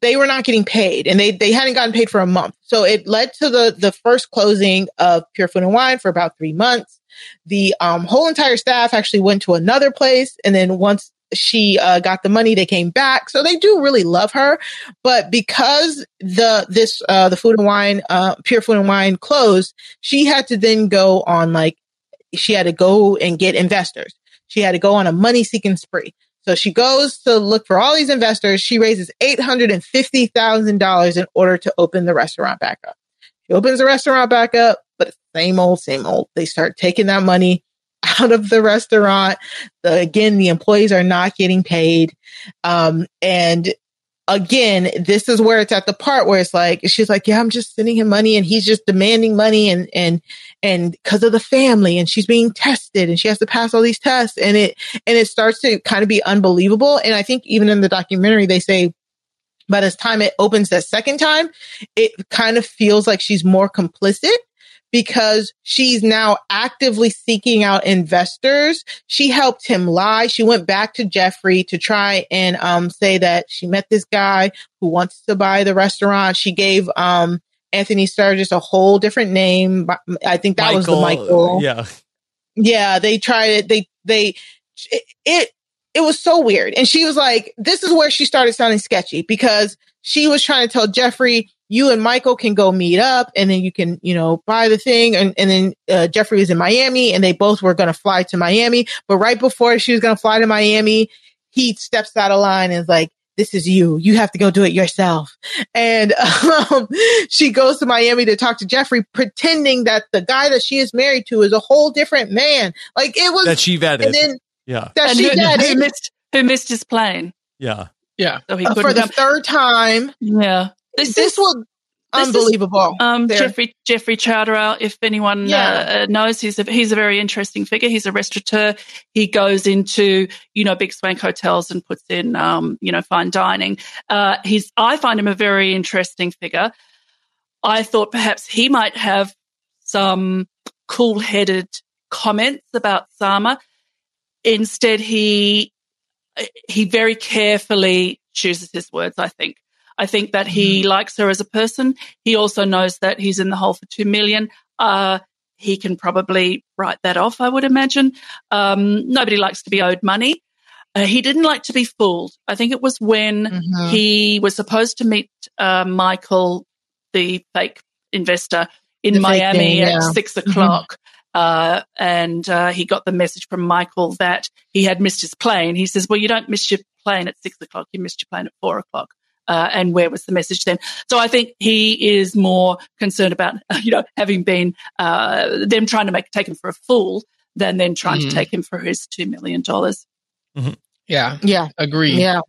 [SPEAKER 4] they were not getting paid and they, they hadn't gotten paid for a month. So it led to the, the first closing of Pure Food and Wine for about three months. The um, whole entire staff actually went to another place. And then once she uh, got the money, they came back. So they do really love her. But because the, this, uh, the food and wine, uh, Pure Food and Wine closed, she had to then go on like, she had to go and get investors. She had to go on a money seeking spree. So she goes to look for all these investors. She raises $850,000 in order to open the restaurant back up. She opens the restaurant back up, but same old, same old. They start taking that money out of the restaurant. The, again, the employees are not getting paid. Um, and again, this is where it's at the part where it's like, she's like, yeah, I'm just sending him money and he's just demanding money and, and, and because of the family and she's being tested and she has to pass all these tests and it, and it starts to kind of be unbelievable. And I think even in the documentary, they say, but as time it opens that second time, it kind of feels like she's more complicit because she's now actively seeking out investors. She helped him lie. She went back to Jeffrey to try and um, say that she met this guy who wants to buy the restaurant. She gave um, Anthony Strangis a whole different name. I think that Michael, was the Michael.
[SPEAKER 2] Yeah.
[SPEAKER 4] Yeah. They tried it. They, they, it, it, it was so weird. And she was like, this is where she started sounding sketchy because she was trying to tell Jeffrey, you and Michael can go meet up and then you can, you know, buy the thing. And, and then uh, Jeffrey was in Miami and they both were going to fly to Miami. But right before she was going to fly to Miami, he steps out of line and is like, this is you. You have to go do it yourself. And um, she goes to Miami to talk to Jeffrey, pretending that the guy that she is married to is a whole different man. Like it was
[SPEAKER 2] that she vetted. And then yeah,
[SPEAKER 4] that and she
[SPEAKER 5] who,
[SPEAKER 4] vetted.
[SPEAKER 5] Who missed, who missed his plane?
[SPEAKER 2] Yeah,
[SPEAKER 3] yeah.
[SPEAKER 4] So he uh, for the come. third time.
[SPEAKER 5] Yeah.
[SPEAKER 4] This, this was unbelievable.
[SPEAKER 5] Is, um, Jeffrey Jeffrey Chodorow, if anyone yeah. uh, knows, he's a he's a very interesting figure. He's a restaurateur. He goes into you know big swank hotels and puts in um, you know fine dining. Uh, he's I find him a very interesting figure. I thought perhaps he might have some cool headed comments about Sarma. Instead, he he very carefully chooses his words. I think. I think that he mm-hmm. likes her as a person. He also knows that he's in the hole for two million. Uh, he can probably write that off, I would imagine. Um, nobody likes to be owed money. Uh, he didn't like to be fooled. I think it was when mm-hmm. he was supposed to meet uh, Michael, the fake investor, in the Miami thing, yeah. at 6 mm-hmm. o'clock. Mm-hmm. Uh, and uh, he got the message from Michael that he had missed his plane. He says, "Well, you don't miss your plane at six o'clock. You missed your plane at four o'clock." Uh, and where was the message then? So I think he is more concerned about, you know, having been, uh, them trying to make, take him for a fool than then trying mm-hmm. to take him for his $2 million.
[SPEAKER 3] Mm-hmm. Yeah.
[SPEAKER 4] Yeah.
[SPEAKER 3] Agree.
[SPEAKER 4] Yeah.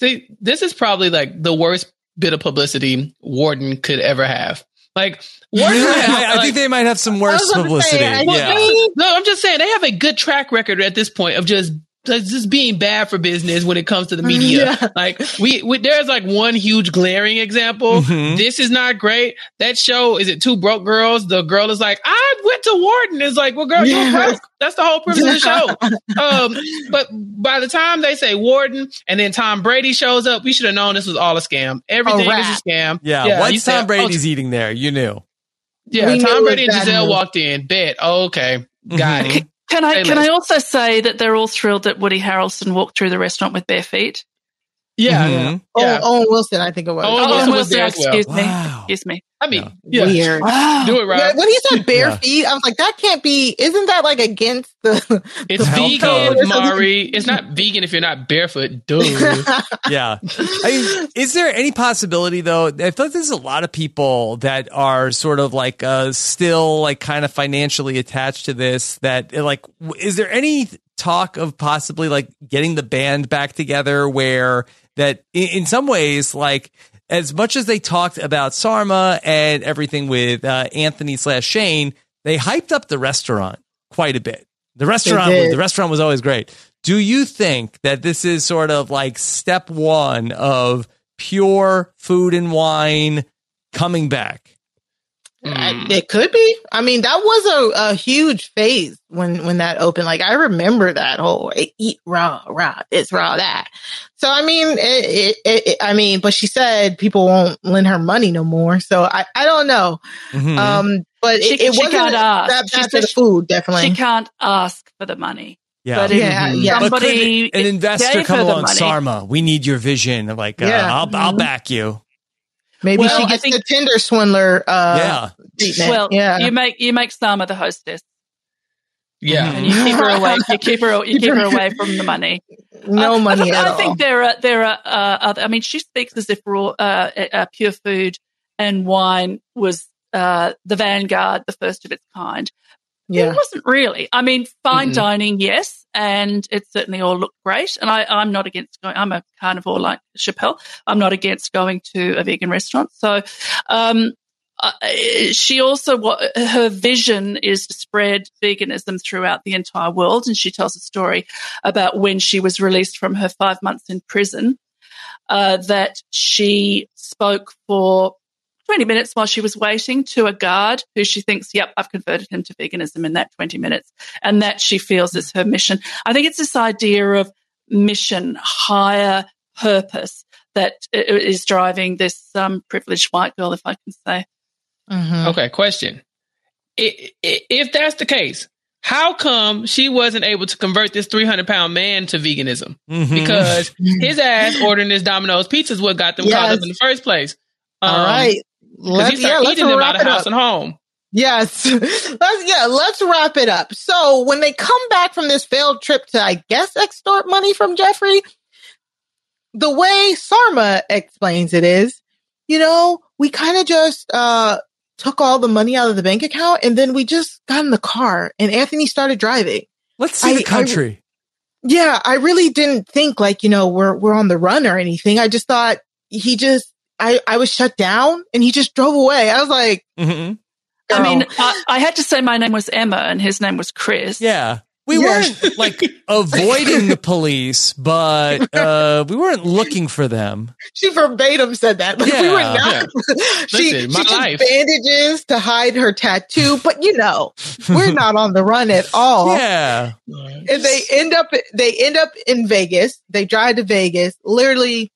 [SPEAKER 3] See, this is probably like the worst bit of publicity Wharton could ever have. Like,
[SPEAKER 2] Wharton, I, I like, think they might have some worse publicity. Say, yeah.
[SPEAKER 3] no, I'm just saying they have a good track record at this point of just just being bad for business when it comes to the media. Yeah. Like we, we, there's like one huge glaring example. Mm-hmm. This is not great. That show is it two broke girls? The girl is like, I went to Wharton. It's like, well, girl, you're broke. That's the whole premise of the show. Um, but by the time they say Wharton and then Tom Brady shows up, we should have known this was all a scam. Everything is a scam.
[SPEAKER 2] Yeah. yeah once Tom Brady's oh, eating there, you knew.
[SPEAKER 3] Yeah. We Tom Brady and Gisele walked in. Bet. Oh, okay. Got mm-hmm. it.
[SPEAKER 5] Can I can I also say that they're all thrilled that Woody Harrelson walked through the restaurant with bare feet?
[SPEAKER 3] Yeah, mm-hmm.
[SPEAKER 4] yeah. Oh, Owen Wilson, I think it was.
[SPEAKER 3] Owen, Owen Wilson, Wilson
[SPEAKER 5] excuse well. me. Wow. Excuse me.
[SPEAKER 3] I mean, yeah.
[SPEAKER 4] weird.
[SPEAKER 3] Wow. Do it right. Yeah,
[SPEAKER 4] when he said bare yeah. feet, I was like, that can't be. Isn't that like against the?
[SPEAKER 3] It's
[SPEAKER 4] the
[SPEAKER 3] vegan, Mari. It's not vegan if you're not barefoot, dude.
[SPEAKER 2] yeah. I mean, is there any possibility though? I feel like there's a lot of people that are sort of like uh, still like kind of financially attached to this. That like, is there any talk of possibly like getting the band back together where that in, in some ways like as much as they talked about Sarma and everything with uh, Anthony slash Shane, they hyped up the restaurant quite a bit. The restaurant, the restaurant was always great. Do you think that this is sort of like step one of pure food and wine coming back?
[SPEAKER 4] Mm. It could be. I mean, that was a, a huge phase when when that opened. Like I remember that whole eat raw, raw, it's raw that. So I mean, it, it, it, I mean, but she said people won't lend her money no more. So I, I don't know. Mm-hmm. Um, but she, it, wasn't that bad for the food. Definitely,
[SPEAKER 5] she can't ask for the money.
[SPEAKER 2] Yeah,
[SPEAKER 5] but
[SPEAKER 4] yeah, yeah.
[SPEAKER 5] Somebody
[SPEAKER 2] an investor come along, Sarma. We need your vision. Like, uh, yeah. I'll, I'll mm-hmm. back you.
[SPEAKER 4] Maybe well, she gets think, the Tinder swindler. Uh,
[SPEAKER 2] yeah.
[SPEAKER 5] Treatment. Well, yeah. You make you make Sarma the hostess.
[SPEAKER 3] Yeah,
[SPEAKER 5] and you keep her away. You keep her. You keep her away from the money.
[SPEAKER 4] No
[SPEAKER 5] uh,
[SPEAKER 4] money
[SPEAKER 5] I,
[SPEAKER 4] at
[SPEAKER 5] I think there are there are. Uh, other, I mean, she speaks as if raw, uh, uh, pure food and wine was uh, the vanguard, the first of its kind.
[SPEAKER 4] Yeah.
[SPEAKER 5] It wasn't really. I mean, fine
[SPEAKER 3] Mm-mm.
[SPEAKER 5] dining, yes, and it certainly all looked great. And I, I'm not against going. I'm a carnivore like Chappelle. I'm not against going to a vegan restaurant. So, um, uh, she also what her vision is to spread veganism throughout the entire world, and she tells a story about when she was released from her five months in prison. Uh, that she spoke for 20 minutes while she was waiting to a guard who she thinks, yep, I've converted him to veganism in that 20 minutes. And that she feels is her mission. I think it's this idea of mission, higher purpose that is driving this um, privileged white girl, if I can say.
[SPEAKER 4] Mhm.
[SPEAKER 3] Okay, question. I- i- If that's the case, how come she wasn't able to convert this 300 pound man to veganism?
[SPEAKER 2] Mhm.
[SPEAKER 3] Because his ass ordering this Domino's pizza is what got them caught up in the first place.
[SPEAKER 4] All
[SPEAKER 3] Um,
[SPEAKER 4] right.
[SPEAKER 3] 'Cause
[SPEAKER 4] Let's,
[SPEAKER 3] he
[SPEAKER 4] yeah, let's wrap
[SPEAKER 3] out
[SPEAKER 4] it
[SPEAKER 3] house
[SPEAKER 4] up.
[SPEAKER 3] and home.
[SPEAKER 4] Yes. let's yeah, let's wrap it up. So when they come back from this failed trip to I guess extort money from Jeffrey, the way Sarma explains it is, you know, we kind of just uh took all the money out of the bank account and then we just got in the car and Anthony started driving.
[SPEAKER 2] Let's see
[SPEAKER 4] I-
[SPEAKER 2] the country.
[SPEAKER 4] Yeah, I really didn't think like, you know, we're we're on the run or anything. I just thought he just I I was shut down and he just drove away. I was like,
[SPEAKER 2] Mhm.
[SPEAKER 5] I mean. I, I had to say my name was Emma and his name was Chris.
[SPEAKER 2] Yeah. We
[SPEAKER 4] Yeah.
[SPEAKER 2] weren't like avoiding the police, but uh, we weren't looking for them.
[SPEAKER 4] she verbatim said that. Like, we were
[SPEAKER 2] Yeah,
[SPEAKER 4] not. she
[SPEAKER 3] Listen,
[SPEAKER 4] she took
[SPEAKER 3] life.
[SPEAKER 4] bandages to hide her tattoo, but you know, we're not on the run at all.
[SPEAKER 2] Yeah.
[SPEAKER 4] And they end up they end up in Vegas. They drive to Vegas. Literally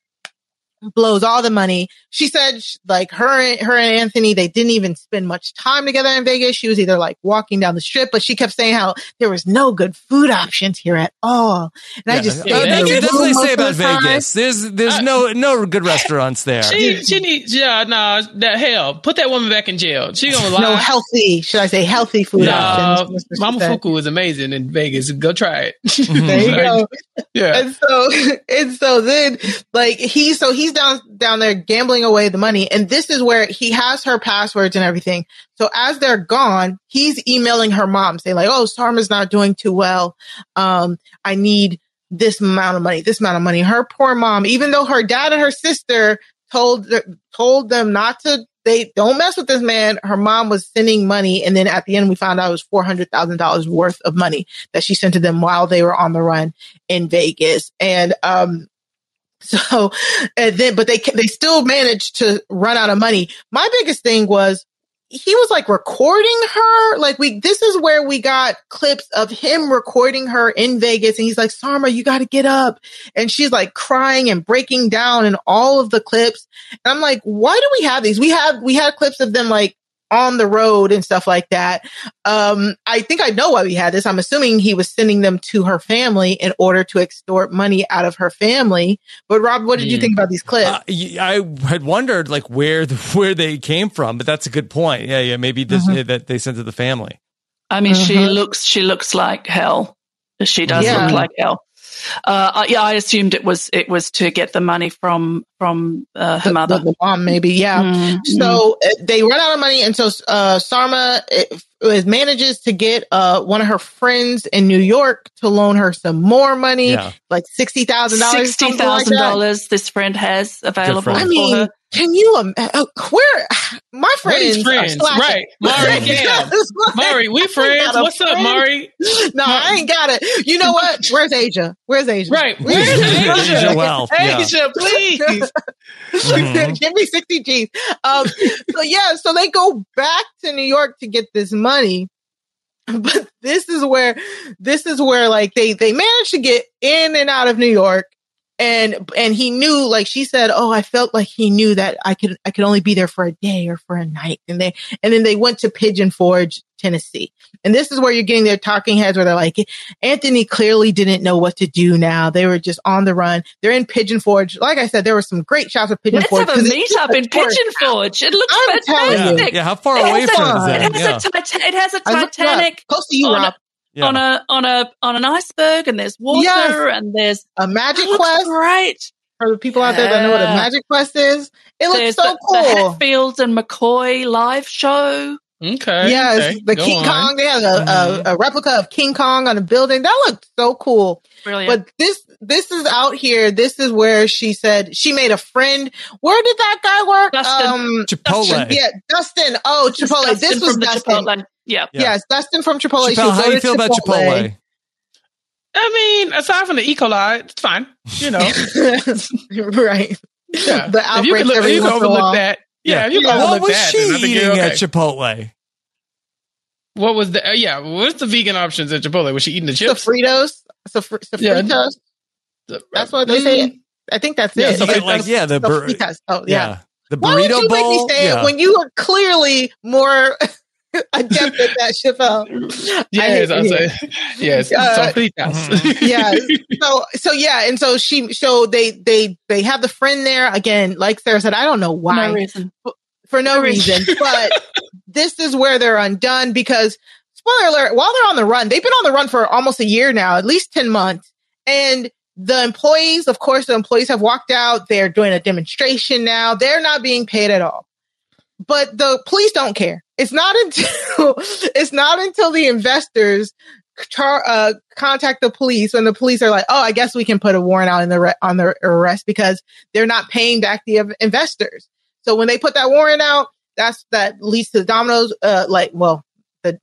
[SPEAKER 4] blows all the money. She said like her and her and Anthony they didn't even spend much time together in Vegas. She was either like walking down the strip, but she kept saying how there was no good food options here at all. And I just
[SPEAKER 3] Yeah,
[SPEAKER 4] stayed in
[SPEAKER 3] that
[SPEAKER 2] That
[SPEAKER 4] the
[SPEAKER 2] can
[SPEAKER 3] can
[SPEAKER 2] definitely say about
[SPEAKER 4] the time.
[SPEAKER 2] Vegas. There's there's
[SPEAKER 3] Uh,
[SPEAKER 2] no no good restaurants there.
[SPEAKER 3] She she needs yeah no that hell put that woman back in jail. She gonna lie.
[SPEAKER 4] No healthy, should I say healthy food
[SPEAKER 3] No,
[SPEAKER 4] options? Mr.
[SPEAKER 3] Mama
[SPEAKER 4] Suzette.
[SPEAKER 3] Fuku is amazing in Vegas. Go try it.
[SPEAKER 4] There you go.
[SPEAKER 3] Yeah.
[SPEAKER 4] And so, and so then, like he, so down down there gambling away the money, and this is where he has her passwords and everything. So as they're gone, he's emailing her mom saying like, "Oh, Sarma's not doing too well. Um, I need this amount of money. This amount of money." Her poor mom, even though her dad and her sister told told them not to. They don't mess with this man. Her mom was sending money, and then at the end, we found out it was four hundred thousand dollars worth of money that she sent to them while they were on the run in Vegas. And, um, so, and then, but they, they still managed to run out of money. My biggest thing was he was like recording her. Like we, this is where we got clips of him recording her in Vegas. And he's like, Sarma, you got to get up. And she's like crying and breaking down in all of the clips. And I'm like, why do we have these? We have, we had clips of them like on the road and stuff like that. Um, I think I know why we had this. I'm assuming he was sending them to her family in order to extort money out of her family. But Rob, what did you
[SPEAKER 3] Mm.
[SPEAKER 4] think about these clips?
[SPEAKER 2] Uh, y- I had wondered like where the, where they came from, but that's a good point. Yeah, yeah, maybe this
[SPEAKER 4] Mhm.
[SPEAKER 2] that they sent to the family.
[SPEAKER 5] I mean, she
[SPEAKER 4] Mhm.
[SPEAKER 5] looks she looks like hell. She does
[SPEAKER 4] Yeah.
[SPEAKER 5] look like hell. Uh, I- yeah, I assumed it was it was to get the money from from uh, her
[SPEAKER 4] The-
[SPEAKER 5] mother.
[SPEAKER 4] the, mom, maybe, yeah.
[SPEAKER 5] Mm, mm.
[SPEAKER 4] So uh, they run out of money, and so uh, Sarma manages to get uh, one of her friends in New York to loan her some more money,
[SPEAKER 2] Yeah.
[SPEAKER 4] like sixty thousand dollars.
[SPEAKER 5] sixty thousand dollars this friend has available
[SPEAKER 2] friend.
[SPEAKER 4] I
[SPEAKER 5] for
[SPEAKER 4] mean,
[SPEAKER 5] her.
[SPEAKER 4] can you? Um, uh, where my
[SPEAKER 3] What
[SPEAKER 4] friends?
[SPEAKER 3] is
[SPEAKER 4] are
[SPEAKER 3] friends?
[SPEAKER 4] slacking.
[SPEAKER 3] Right. Mari, damn. Mari, we friends.
[SPEAKER 4] got a
[SPEAKER 3] What's up,
[SPEAKER 4] friend.
[SPEAKER 3] Mari?
[SPEAKER 4] No, I ain't got it. You know what? Where's Asia? Where's Asia?
[SPEAKER 3] Right.
[SPEAKER 4] Where's
[SPEAKER 3] Where's
[SPEAKER 2] Asia
[SPEAKER 3] Asia?
[SPEAKER 2] Wealth, yeah.
[SPEAKER 3] Asia, please.
[SPEAKER 2] Mhm.
[SPEAKER 4] Give me 60 G's. Um, so yeah, so they go back to New York to get this money. But this is where, this is where like they, they managed to get in and out of New York. And, and he knew, like she said, oh, I felt like he knew that I could, I could only be there for a day or for a night. And they, and then they went to Pigeon Forge, Tennessee. And this is where you're getting their talking heads where they're like, Anthony clearly didn't know what to do now. They were just on the run. They're in Pigeon Forge. Like I said, there were some great shots of Pigeon
[SPEAKER 5] Let's
[SPEAKER 4] Forge.
[SPEAKER 5] have a
[SPEAKER 4] 'cause it's
[SPEAKER 5] meetup in
[SPEAKER 4] just a tourist
[SPEAKER 5] Pigeon Forge. It looks
[SPEAKER 4] I'm
[SPEAKER 5] fantastic.
[SPEAKER 2] Yeah, how far
[SPEAKER 5] It
[SPEAKER 2] away
[SPEAKER 5] has
[SPEAKER 2] from
[SPEAKER 5] a-
[SPEAKER 2] is it?
[SPEAKER 5] It has,
[SPEAKER 2] Yeah.
[SPEAKER 5] a Titan- it has a
[SPEAKER 4] I looked it up.
[SPEAKER 5] Titanic
[SPEAKER 4] Close to you,
[SPEAKER 5] on
[SPEAKER 4] Rob.
[SPEAKER 2] Yeah.
[SPEAKER 5] on a on a on an iceberg, and there's water,
[SPEAKER 4] Yes.
[SPEAKER 5] and there's
[SPEAKER 4] A Magic Quest
[SPEAKER 5] great.
[SPEAKER 4] for the people out there that know what a Magic Quest is. It looks so
[SPEAKER 5] the, the
[SPEAKER 4] cool.
[SPEAKER 5] Hatfields and McCoy live show.
[SPEAKER 3] Okay.
[SPEAKER 4] Yes,
[SPEAKER 3] okay.
[SPEAKER 4] the
[SPEAKER 3] Go
[SPEAKER 4] King
[SPEAKER 3] on.
[SPEAKER 4] Kong. They had a,
[SPEAKER 2] Mhm.
[SPEAKER 4] a, a replica of King Kong on a building. That looked so cool.
[SPEAKER 5] Brilliant.
[SPEAKER 4] But this this is out here. This is where she said she made a friend. Where did that guy work?
[SPEAKER 5] Dustin.
[SPEAKER 4] Um,
[SPEAKER 2] Chipotle.
[SPEAKER 4] yeah, Dustin. Oh, Chipotle.
[SPEAKER 5] Dustin
[SPEAKER 4] This was
[SPEAKER 5] from
[SPEAKER 4] Dustin.
[SPEAKER 5] Chipotle. Yeah.
[SPEAKER 2] Yeah.
[SPEAKER 4] Yes, Dustin from Chipotle.
[SPEAKER 2] Chappelle, how do you
[SPEAKER 4] to
[SPEAKER 2] feel about Chipotle?
[SPEAKER 3] I mean, aside from the E. coli, it's fine. You know,
[SPEAKER 4] right.
[SPEAKER 3] yeah.
[SPEAKER 4] The
[SPEAKER 3] if you can, look,
[SPEAKER 4] every
[SPEAKER 3] you can
[SPEAKER 4] once in a
[SPEAKER 3] overlook
[SPEAKER 4] while.
[SPEAKER 3] that. Yeah, if you can
[SPEAKER 4] Yeah.
[SPEAKER 2] What was
[SPEAKER 3] that.
[SPEAKER 2] she
[SPEAKER 3] then I think
[SPEAKER 2] eating
[SPEAKER 3] okay.
[SPEAKER 2] at Chipotle?
[SPEAKER 3] What was the? Uh, yeah, what's the vegan options at Chipotle? Was she eating the chips?
[SPEAKER 4] Sofritas. Sofr-
[SPEAKER 3] Yeah.
[SPEAKER 4] Sofritas.
[SPEAKER 3] The-
[SPEAKER 4] That's what they
[SPEAKER 3] Mm,
[SPEAKER 4] say. I think that's
[SPEAKER 3] Yeah,
[SPEAKER 4] it.
[SPEAKER 3] so
[SPEAKER 4] It's
[SPEAKER 3] like-
[SPEAKER 2] like, yeah, the bur-
[SPEAKER 4] Oh,
[SPEAKER 2] Yeah.
[SPEAKER 4] yeah.
[SPEAKER 2] The
[SPEAKER 4] Why would
[SPEAKER 2] burrito
[SPEAKER 4] you make me
[SPEAKER 2] bowl.
[SPEAKER 4] say
[SPEAKER 2] yeah.
[SPEAKER 4] it when you are clearly more adept at that, Chappelle?
[SPEAKER 3] Yes,
[SPEAKER 4] I
[SPEAKER 3] I
[SPEAKER 4] hate-
[SPEAKER 3] say yes.
[SPEAKER 4] Uh,
[SPEAKER 3] Sofritas.
[SPEAKER 4] yeah. So so yeah, and so she so they they they have the friend there again. Like Sarah said, I don't know why
[SPEAKER 5] No reason.
[SPEAKER 4] for no reason, but this is where they're undone because spoiler alert, while they're on the run, they've been on the run for almost a year now, at least 10 months. And the employees, of course, the employees have walked out. They're doing a demonstration now. They're not being paid at all. But the police don't care. It's not until it's not until the investors char, uh, contact the police when the police are like, "Oh, I guess we can put a warrant out in the re- on the arrest because they're not paying back the investors." So when they put that warrant out, that's that leads to dominoes. Uh, like, well, the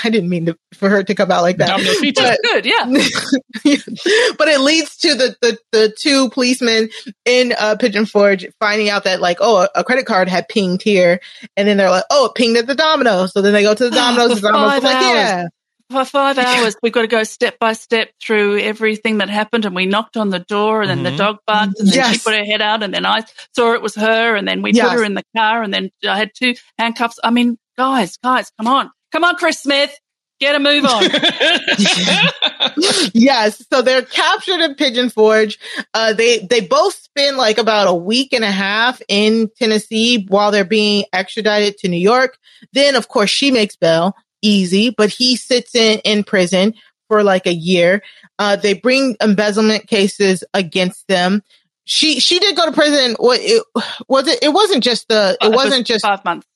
[SPEAKER 4] I didn't mean to, for her to come out like that.
[SPEAKER 3] Domino pizza.
[SPEAKER 4] But-
[SPEAKER 5] Good. Yeah.
[SPEAKER 4] but it leads to the, the, the two policemen in uh, Pigeon Forge finding out that like, oh, a, a credit card had pinged here. And then they're like, oh, it pinged at the Domino's. So then they go to the Domino's.
[SPEAKER 5] For
[SPEAKER 4] the Domino's
[SPEAKER 5] five
[SPEAKER 4] like,
[SPEAKER 5] hours.
[SPEAKER 4] yeah.
[SPEAKER 5] For five hours, we've got to go step by step through everything that happened. And we knocked on the door, and then
[SPEAKER 2] Mhm.
[SPEAKER 5] the dog barked, and then she put her head out, and then I saw it was her, and then we
[SPEAKER 4] Yes.
[SPEAKER 5] put her in the car, and then I had two handcuffs. I mean, guys, guys, come on, come on, Chris Smith, get a move on.
[SPEAKER 4] yes. So they're captured in Pigeon Forge. Uh, they, they both spend like about a week and a half in Tennessee while they're being extradited to New York. Then, of course, she makes bail easy, but he sits in, in prison for like a year. Uh, they bring embezzlement cases against them. She, she did go to prison. What it was it? It wasn't just the, it
[SPEAKER 5] was
[SPEAKER 4] wasn't just
[SPEAKER 5] five months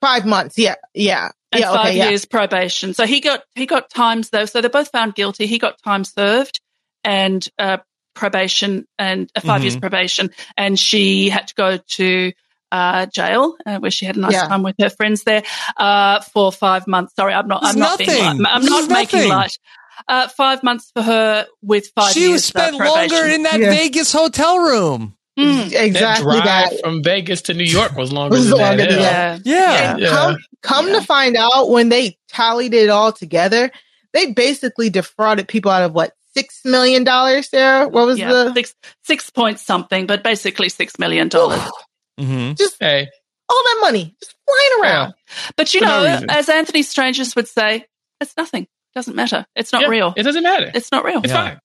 [SPEAKER 4] five months. Yeah. Yeah.
[SPEAKER 5] And
[SPEAKER 4] yeah.
[SPEAKER 5] five
[SPEAKER 4] Okay. Yeah.
[SPEAKER 5] years probation. So he got he got times though. So they're both found guilty. He got time served and uh, probation and uh, 5 years
[SPEAKER 2] Mhm.
[SPEAKER 5] probation, and she had to go to uh, jail uh, where she had a nice
[SPEAKER 4] Yeah.
[SPEAKER 5] time with her friends there uh, for five months. Sorry, I'm not.
[SPEAKER 2] This
[SPEAKER 5] I'm
[SPEAKER 2] is
[SPEAKER 5] not being.
[SPEAKER 2] nothing.
[SPEAKER 5] Light. I'm
[SPEAKER 2] This
[SPEAKER 5] not
[SPEAKER 2] is
[SPEAKER 5] making
[SPEAKER 2] nothing.
[SPEAKER 5] light. Uh, five months for her with five
[SPEAKER 2] she
[SPEAKER 5] years.
[SPEAKER 2] was spent
[SPEAKER 5] uh,
[SPEAKER 2] longer in that
[SPEAKER 4] Yeah.
[SPEAKER 2] Vegas hotel room.
[SPEAKER 5] Mm,
[SPEAKER 3] that
[SPEAKER 4] Exactly
[SPEAKER 3] drive
[SPEAKER 4] that.
[SPEAKER 3] from Vegas to New York was longer
[SPEAKER 4] Was
[SPEAKER 3] than
[SPEAKER 4] longer
[SPEAKER 3] that.
[SPEAKER 4] than
[SPEAKER 3] yeah.
[SPEAKER 4] that.
[SPEAKER 5] yeah.
[SPEAKER 2] Yeah.
[SPEAKER 3] Yeah.
[SPEAKER 4] Come, come
[SPEAKER 5] Yeah.
[SPEAKER 4] to find out when they tallied it all together, they basically defrauded people out of what six million dollars. Sarah, what was
[SPEAKER 5] yeah,
[SPEAKER 4] the
[SPEAKER 5] six six point something, but basically six million dollars.
[SPEAKER 2] hmm
[SPEAKER 4] just
[SPEAKER 3] Hey,
[SPEAKER 4] all that money just flying around?
[SPEAKER 5] But you
[SPEAKER 3] For
[SPEAKER 5] know,
[SPEAKER 3] reason.
[SPEAKER 5] as Anthony Strangis would say, it's nothing. Doesn't matter. It's not
[SPEAKER 3] yeah,
[SPEAKER 5] real.
[SPEAKER 3] It doesn't matter.
[SPEAKER 5] It's not real.
[SPEAKER 3] It's
[SPEAKER 2] Yeah.
[SPEAKER 3] fine.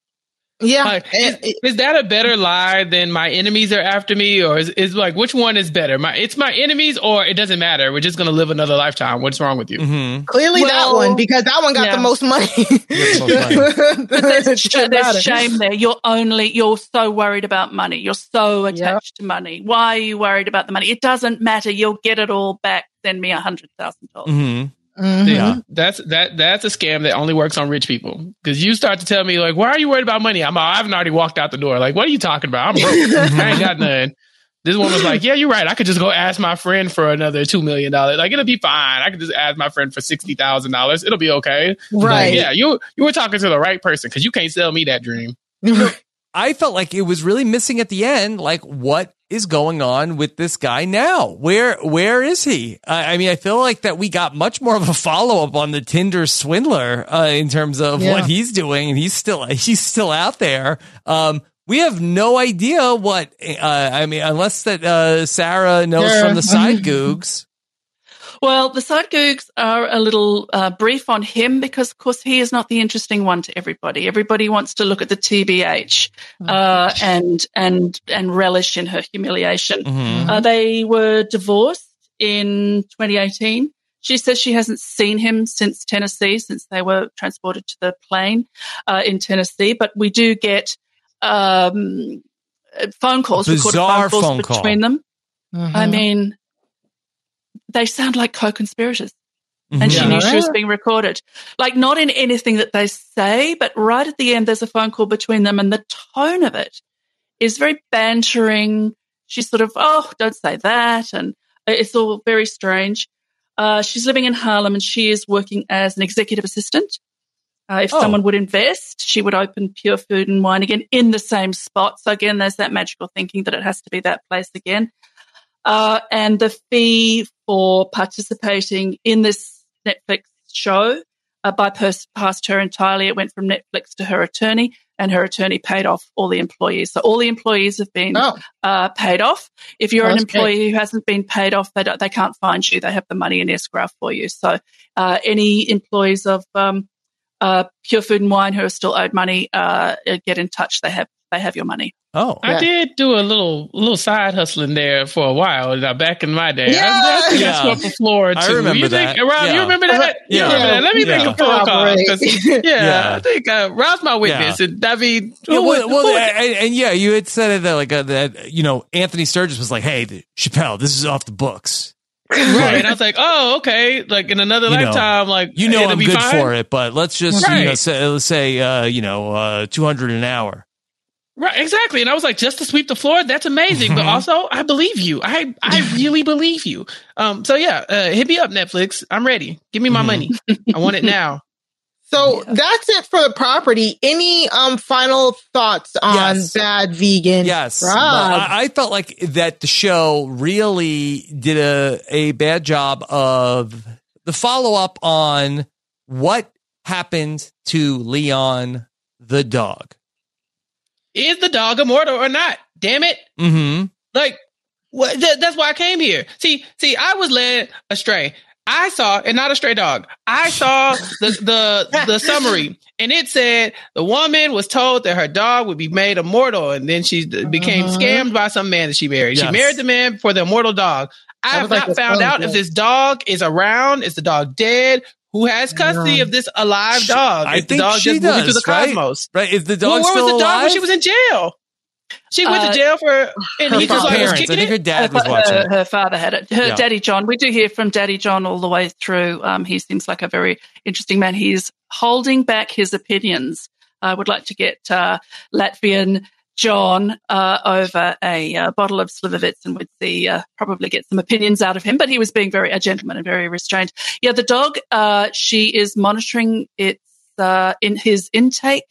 [SPEAKER 4] Yeah,
[SPEAKER 3] Like, is, is that a better lie than my enemies are after me, or is, is like which one is better? My it's my enemies, or it doesn't matter. We're just gonna live another lifetime. What's wrong with you?
[SPEAKER 2] hmm
[SPEAKER 4] clearly that one because that one got
[SPEAKER 5] yeah.
[SPEAKER 4] the most money.
[SPEAKER 2] the
[SPEAKER 5] But there's,
[SPEAKER 4] It
[SPEAKER 5] sh- there's shame there. You're only you're so worried about money. You're so attached to money. Why are you worried about the money? It doesn't matter. You'll get it all back. Send me a hundred thousand dollars.
[SPEAKER 2] hmm
[SPEAKER 4] Mhm.
[SPEAKER 2] Yeah.
[SPEAKER 3] That's that that's a scam that only works on rich people. Because you start to tell me like, why are you worried about money? I'm I haven't already walked out the door. Like, what are you talking about? I'm broke. I ain't got none. This one was like, yeah, you're right. I could just go ask my friend for another two million dollars. Like, it'll be fine. I could just ask my friend for sixty thousand dollars. It'll be okay.
[SPEAKER 4] Right.
[SPEAKER 3] Like, yeah, you you were talking to the right person because you can't sell me that dream.
[SPEAKER 2] I felt like it was really missing at the end. Like, what is going on with this guy now? Where where is he? I, I mean, I feel like that we got much more of a follow up on the Tinder swindler uh, in terms of
[SPEAKER 4] Yeah.
[SPEAKER 2] what he's doing, and he's still he's still out there. Um, we have no idea what. Uh, I mean, unless that uh, Sarah knows
[SPEAKER 4] Yeah.
[SPEAKER 2] from the side googs.
[SPEAKER 5] Well, the side googs are a little uh, brief on him because, of course, he is not the interesting one to everybody. Everybody wants to look at the TBH uh, and and and relish in her humiliation.
[SPEAKER 2] Mhm.
[SPEAKER 5] Uh, they were divorced in 2018. She says she hasn't seen him since Tennessee, since they were transported to the plane uh, in Tennessee. But we do get um, uh, phone calls, recorded
[SPEAKER 2] Bizarre
[SPEAKER 5] phone calls
[SPEAKER 2] phone call.
[SPEAKER 5] between them. I
[SPEAKER 4] Mhm.
[SPEAKER 5] mean, they sound like co-conspirators. and she knew she was being recorded. Like not in anything that they say, but right at the end, there's a phone call between them, and the tone of it is very bantering. She's sort of, oh, don't say that, and it's all very strange. Uh, she's living in Harlem, and she is working as an executive assistant. Uh, if
[SPEAKER 2] Oh.
[SPEAKER 5] someone would invest, she would open Pure Food and Wine again in the same spot. So again, there's that magical thinking that it has to be that place again. Uh, and the fee for participating in this Netflix show uh, bypassed her entirely. It went from Netflix to her attorney, and her attorney paid off all the employees. So all the employees have been
[SPEAKER 4] Oh,
[SPEAKER 5] uh, paid off. If you're
[SPEAKER 4] Oh,
[SPEAKER 5] an employee who hasn't been paid off, they, don't, they can't find you. They have the money in escrow for you. So uh, any employees of um, uh, Pure Food and Wine who are still owed money, uh, get in touch. They have they have your money.
[SPEAKER 2] Oh,
[SPEAKER 3] I
[SPEAKER 4] Yeah.
[SPEAKER 3] did do a little little side hustling there for a while uh, back in my day.
[SPEAKER 4] Yeah.
[SPEAKER 3] I, I
[SPEAKER 2] Yeah.
[SPEAKER 3] I swept the floor too.
[SPEAKER 2] I remember
[SPEAKER 3] you think,
[SPEAKER 2] that.
[SPEAKER 3] Rob,
[SPEAKER 2] Yeah.
[SPEAKER 3] you remember that? You
[SPEAKER 2] Yeah.
[SPEAKER 3] remember that? Let me make
[SPEAKER 2] Yeah.
[SPEAKER 3] a phone call. 'cause-
[SPEAKER 4] Corroborate.
[SPEAKER 3] Yeah,
[SPEAKER 2] Yeah.
[SPEAKER 3] I think uh, Rob's my witness, and I mean, who
[SPEAKER 2] Yeah,
[SPEAKER 3] would-
[SPEAKER 2] well, well
[SPEAKER 3] who would-
[SPEAKER 2] and, and yeah, you had said that like uh, that. You know, Anthony Strangis was like, "Hey, Chappelle, this is off the books.
[SPEAKER 3] right? And I was like, oh, okay. Like in another
[SPEAKER 2] You know,
[SPEAKER 3] lifetime, like
[SPEAKER 2] You know,
[SPEAKER 3] it'll
[SPEAKER 2] I'm
[SPEAKER 3] be
[SPEAKER 2] good
[SPEAKER 3] fine.
[SPEAKER 2] for it, but let's just you know say let's say uh, you know uh, 200 an hour."
[SPEAKER 3] Right, exactly. And I was like, just to sweep the floor, that's amazing. But
[SPEAKER 2] Mhm.
[SPEAKER 3] also, I believe you. I I really believe you. Um. So yeah, uh, hit me up, Netflix. I'm ready. Give me my money. I want it now.
[SPEAKER 4] So that's it for the property. Any um final thoughts on
[SPEAKER 2] Yes.
[SPEAKER 4] Bad Vegan?
[SPEAKER 2] Yes,
[SPEAKER 4] Rob.
[SPEAKER 2] I, I felt like that the show really did a a bad job of the follow up on what happened to Leon the dog.
[SPEAKER 3] Is the dog immortal or not? Damn it!
[SPEAKER 2] Mm-hmm.
[SPEAKER 3] Like, what? Th- that's why I came here. See, see, I was led astray. I saw, and not a stray dog. I saw the the the summary, and it said the woman was told that her dog would be made immortal, and then she became
[SPEAKER 4] Uh-huh.
[SPEAKER 3] scammed by some man that she married.
[SPEAKER 2] Yes.
[SPEAKER 3] She married the man for the immortal dog. I have
[SPEAKER 4] like
[SPEAKER 3] not found out
[SPEAKER 4] call.
[SPEAKER 3] if this dog is around. Is the dog dead? Who has custody
[SPEAKER 4] Yeah.
[SPEAKER 3] of this alive dog?
[SPEAKER 2] I
[SPEAKER 3] is the dog
[SPEAKER 2] she
[SPEAKER 3] just moving to the
[SPEAKER 2] right?
[SPEAKER 3] cosmos?
[SPEAKER 2] Right? Is the
[SPEAKER 3] Well,
[SPEAKER 2] dog
[SPEAKER 3] where
[SPEAKER 2] still
[SPEAKER 3] was the dog
[SPEAKER 2] alive?
[SPEAKER 3] when she was in jail? She went
[SPEAKER 5] Uh,
[SPEAKER 3] to jail for, and
[SPEAKER 4] her
[SPEAKER 3] he just
[SPEAKER 2] her
[SPEAKER 3] like was
[SPEAKER 2] parents. I think her dad
[SPEAKER 5] her,
[SPEAKER 2] was watching.
[SPEAKER 5] her, her father had it. Her
[SPEAKER 2] Yeah.
[SPEAKER 5] daddy John. We do hear from Daddy John all the way through. Um, he seems like a very interesting man. He's holding back his opinions. I would like to get uh, Latvian John uh, over a uh, bottle of Slivovitz and we'd see uh, probably get some opinions out of him. But he was being very a gentleman and very restrained. Yeah, the dog. Uh, she is monitoring its uh, in his intake.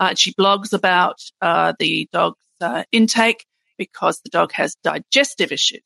[SPEAKER 5] Uh, she blogs about uh, the dog's uh, intake because the dog has digestive issues.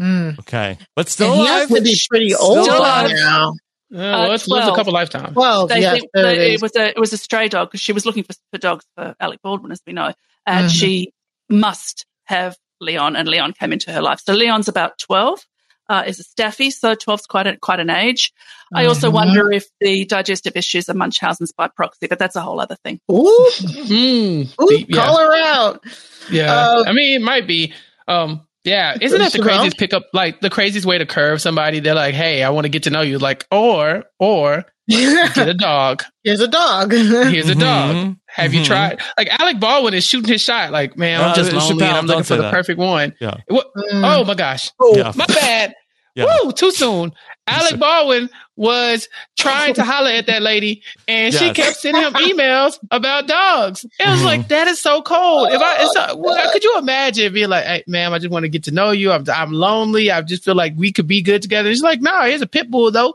[SPEAKER 4] Mm.
[SPEAKER 2] Okay, but still
[SPEAKER 4] And he
[SPEAKER 2] alive.
[SPEAKER 4] has to be pretty old
[SPEAKER 2] Still
[SPEAKER 4] by
[SPEAKER 5] alive.
[SPEAKER 4] now.
[SPEAKER 3] Yeah, well, it's lived a
[SPEAKER 5] 12.
[SPEAKER 3] couple lifetimes.
[SPEAKER 4] Well,
[SPEAKER 5] They
[SPEAKER 4] yes,
[SPEAKER 5] think
[SPEAKER 4] there
[SPEAKER 5] that
[SPEAKER 4] it
[SPEAKER 5] it
[SPEAKER 4] is.
[SPEAKER 5] was a it was a stray dog because she was looking for, for dogs for Alec Baldwin, as we know, and
[SPEAKER 4] Mhm.
[SPEAKER 5] she must have Leon, and Leon came into her life. So Leon's about twelve. Uh, is a staffy, so 12's quite a, quite an age. I also
[SPEAKER 4] Mhm.
[SPEAKER 5] wonder if the digestive issues are Munchausen's by proxy, but that's a whole other thing.
[SPEAKER 4] Ooh,
[SPEAKER 3] Mm,
[SPEAKER 4] ooh,
[SPEAKER 3] yeah,
[SPEAKER 4] call her out.
[SPEAKER 3] yeah.
[SPEAKER 4] Uh,
[SPEAKER 3] I mean, it might be. Um, yeah, isn't that the
[SPEAKER 4] Chappelle?
[SPEAKER 3] craziest pickup? Like the craziest way to curve somebody? They're like, "Hey, I want to get to know you." Like, or or get a dog.
[SPEAKER 4] Here's a dog.
[SPEAKER 3] Here's a dog.
[SPEAKER 2] Mhm.
[SPEAKER 3] Have you
[SPEAKER 2] Mhm.
[SPEAKER 3] tried? Like Alec Baldwin is shooting his shot. Like, man, I'm
[SPEAKER 2] Uh,
[SPEAKER 3] just lonely
[SPEAKER 2] Chappelle,
[SPEAKER 3] and I'm looking for the
[SPEAKER 2] that.
[SPEAKER 3] perfect one.
[SPEAKER 2] Yeah.
[SPEAKER 3] What?
[SPEAKER 4] Mm.
[SPEAKER 3] Oh my gosh,
[SPEAKER 4] Oh,
[SPEAKER 2] Yeah.
[SPEAKER 3] my bad.
[SPEAKER 2] Yeah.
[SPEAKER 3] Woo, too soon. Alec Baldwin was trying to holler at that lady, and she kept sending him emails about dogs. It was
[SPEAKER 2] Mhm.
[SPEAKER 3] like that is so cold. If I, it's so, well, could you imagine being like, "Hey, ma'am, I just want to get to know you. I'm, I'm lonely. I just feel like we could be good together." She's like, "No, here's a pit bull though.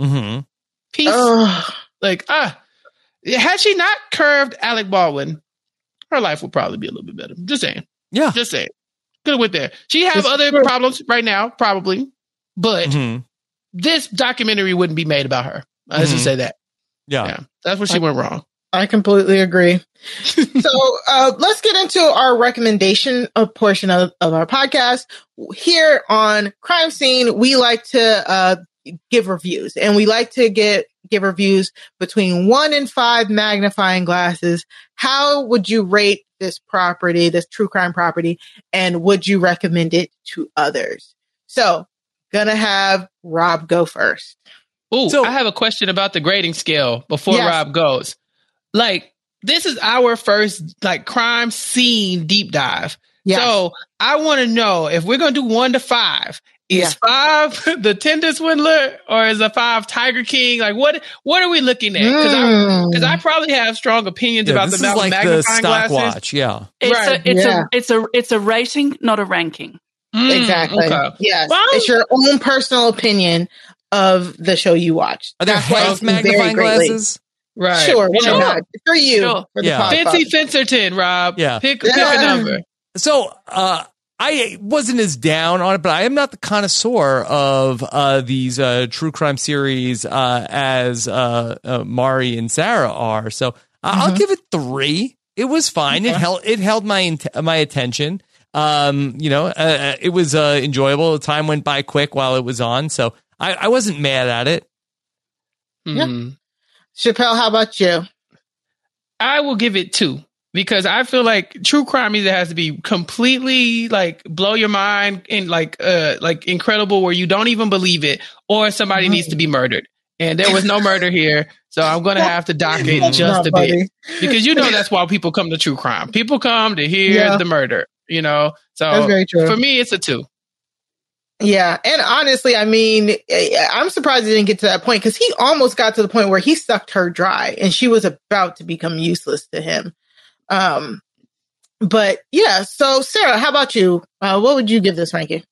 [SPEAKER 2] Mm-hmm.
[SPEAKER 3] Peace."
[SPEAKER 4] Ugh.
[SPEAKER 3] like, ah, had she not curved Alec Baldwin, her life would probably be a little bit better. Just saying.
[SPEAKER 2] Yeah.
[SPEAKER 3] Just saying. Could have went there. She have
[SPEAKER 4] It's
[SPEAKER 3] other
[SPEAKER 4] true.
[SPEAKER 3] problems right now, probably, but
[SPEAKER 2] hmm
[SPEAKER 3] this documentary wouldn't be made about her. Let's just
[SPEAKER 2] Mhm.
[SPEAKER 3] say that.
[SPEAKER 2] Yeah.
[SPEAKER 3] Yeah, that's where she went wrong.
[SPEAKER 4] I completely agree. so uh, let's get into our recommendation uh, portion of, of our podcast. Here on Crime Scene, we like to uh, give reviews, and we like to get give reviews between one and five magnifying glasses. How would you rate this property, this true crime property, and would you recommend it to others? So, gonna have Rob go first.
[SPEAKER 3] Ooh,
[SPEAKER 2] So-
[SPEAKER 3] I have a question about the grading scale before
[SPEAKER 4] Yes.
[SPEAKER 3] Rob goes. Like, this is our first like crime scene deep dive.
[SPEAKER 4] Yeah.
[SPEAKER 3] So I want to know if we're going to do one to five, Is
[SPEAKER 4] Yeah.
[SPEAKER 3] five the Tinder swindler or is a five Tiger King? Like what? What are we looking at? Because
[SPEAKER 4] Mm.
[SPEAKER 3] I probably have strong opinions
[SPEAKER 2] Yeah,
[SPEAKER 3] about
[SPEAKER 2] this
[SPEAKER 3] the
[SPEAKER 2] is
[SPEAKER 3] amount of
[SPEAKER 2] like the
[SPEAKER 3] magnifying
[SPEAKER 2] stock
[SPEAKER 3] glasses.
[SPEAKER 2] watch. Yeah.
[SPEAKER 5] It's
[SPEAKER 3] Right,
[SPEAKER 5] a it's
[SPEAKER 4] yeah.
[SPEAKER 5] a it's a it's a rating, not a ranking.
[SPEAKER 3] Mm,
[SPEAKER 4] exactly.
[SPEAKER 3] okay.
[SPEAKER 4] Yes.
[SPEAKER 3] Well,
[SPEAKER 4] it's your own personal opinion of the show you watched.
[SPEAKER 2] Are there
[SPEAKER 4] That's why
[SPEAKER 2] health magnifying glasses?
[SPEAKER 3] Right.
[SPEAKER 4] Sure, why
[SPEAKER 5] Sure.
[SPEAKER 4] not? For you.
[SPEAKER 5] Sure.
[SPEAKER 4] For
[SPEAKER 2] Yeah.
[SPEAKER 4] pod
[SPEAKER 3] Fancy
[SPEAKER 4] pod.
[SPEAKER 3] Fencerton, Rob.
[SPEAKER 2] Yeah.
[SPEAKER 3] Pick, pick
[SPEAKER 4] Yeah.
[SPEAKER 3] a number.
[SPEAKER 2] So, uh, I wasn't as down on it, but I am not the connoisseur of uh, these uh, true crime series uh, as uh, uh, Mari and Sarah are. So I- I'll give it three. It was fine. It held it held my my attention. Um, you know, uh, uh, it was uh, enjoyable. The time went by quick while it was on, so I, I wasn't mad at it.
[SPEAKER 4] Yeah.
[SPEAKER 3] Mhm.
[SPEAKER 4] Chappelle, how about you?
[SPEAKER 3] I will give it two because I feel like true crime either has to be completely like blow your mind and like uh like incredible where you don't even believe it, or somebody needs to be murdered. And there was no murder here, so I'm gonna have to dock it just a
[SPEAKER 4] funny.
[SPEAKER 3] bit because you know that's why people come to true crime. People come to hear
[SPEAKER 4] Yeah.
[SPEAKER 3] the murder, you know.
[SPEAKER 4] That's
[SPEAKER 3] So
[SPEAKER 4] very true.
[SPEAKER 3] for me, it's a two.
[SPEAKER 4] Yeah, and honestly, I mean, eh, I'm surprised he didn't get to that point because he almost got to the point where he sucked her dry, and she was about to become useless to him. Um, but yeah. So, Sarah, how about you? Uh, what would you give this ranking?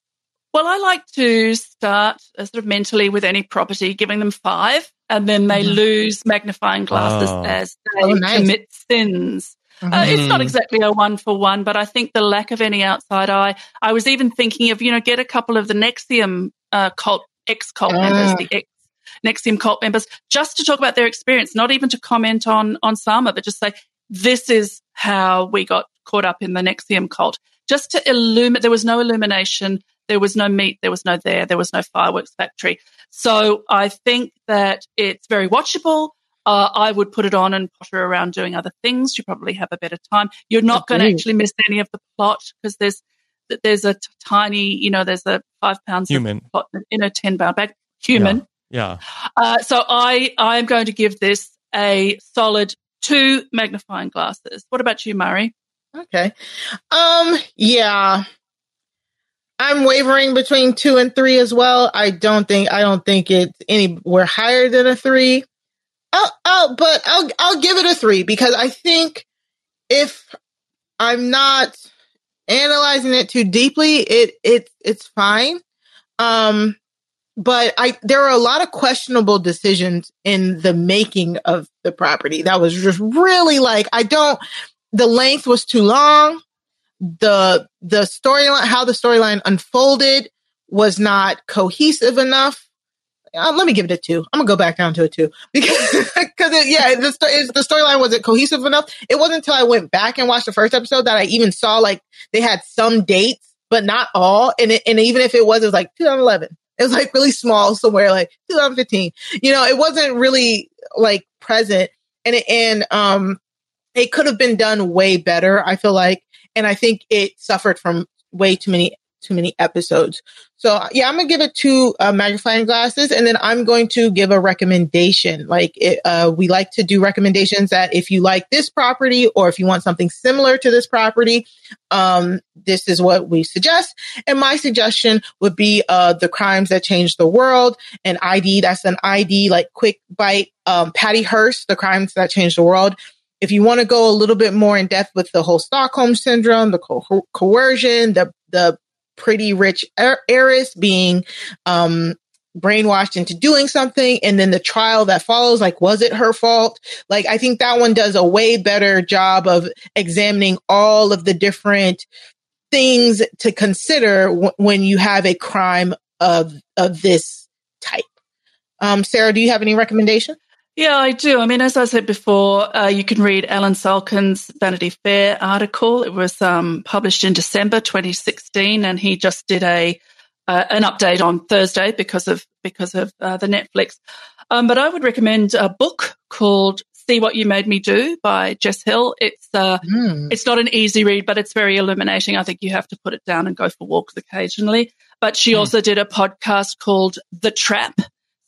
[SPEAKER 5] Well, I like to start uh, sort of mentally with any property, giving them five, and then they
[SPEAKER 4] Mhm.
[SPEAKER 5] lose magnifying glasses
[SPEAKER 2] Oh.
[SPEAKER 5] as they
[SPEAKER 4] Oh, nice.
[SPEAKER 5] commit sins. Uh, it's not
[SPEAKER 3] Mhm.
[SPEAKER 5] exactly a one for one, but I think the lack of any outside eye. I was even thinking of, you know, get a couple of the NXIVM uh, cult, ex cult
[SPEAKER 4] Ah.
[SPEAKER 5] members, the ex NXIVM cult members, just to talk about their experience, not even to comment on on Sarma, but just say, this is how we got caught up in the NXIVM cult. Just to illuminate, there was no illumination, there was no meat, there was no there, there was no fireworks factory. So I think that it's very watchable. Uh, I would put it on and potter around doing other things. You probably have a better time. You're not going to actually miss any of the plot because there's there's a t- tiny, you know, there's a five pounds
[SPEAKER 2] Human.
[SPEAKER 5] of plot in a ten pound bag. Human.
[SPEAKER 2] Yeah.
[SPEAKER 5] Uh, so I I am going to give this a solid two magnifying glasses. What about you, Murray?
[SPEAKER 4] Okay. Um, yeah. I'm wavering between two and three as well. I don't think I don't think it's anywhere higher than a three. I'll, I'll but I'll I'll give it a three because I think if I'm not analyzing it too deeply, it it it's fine. Um, but I there are a lot of questionable decisions in the making of the property. That was just really like I don't. The length was too long. The the storyline, how the storyline unfolded, was not cohesive enough. Uh, let me give it a two. I'm gonna go back down to a two because because yeah, the sto- the storyline wasn't cohesive enough. It wasn't until I went back and watched the first episode that I even saw like they had some dates, but not all. And it, and even if it was, it was like 2011. It was like really small somewhere, like 2015. You know, it wasn't really like present, and it, and um, it could have been done way better. I feel like, and I think it suffered from way too many too many episodes. So yeah, I'm gonna give it two uh, magnifying glasses, and then I'm going to give a recommendation. Like it, uh, we like to do recommendations that if you like this property or if you want something similar to this property, um, this is what we suggest. And my suggestion would be uh, the crimes that changed the world, and ID. That's an ID like quick bite. Um, Patty Hearst, the crimes that changed the world if you want to go a little bit more in depth with the whole Stockholm syndrome, the co- coercion, the the pretty rich heir- heiress being um, brainwashed into doing something, and then the trial that follows, like was it her fault? Like I think that one does a way better job of examining all of the different things to consider w- when you have a crime of of this type. Um, Sarah, do you have any recommendation?
[SPEAKER 5] Yeah, I do. I mean, as I said before, uh, you can read Allen Salkin's Vanity Fair article. It was um, published in December 2016, and he just did a uh, an update on Thursday because of because of uh, the Netflix. Um, but I would recommend a book called "See What You Made Me Do" by Jess Hill. It's uh,
[SPEAKER 4] Hmm.
[SPEAKER 5] it's not an easy read, but it's very illuminating. I think you have to put it down and go for walks occasionally. But she
[SPEAKER 3] Hmm.
[SPEAKER 5] also did a podcast called The Trap.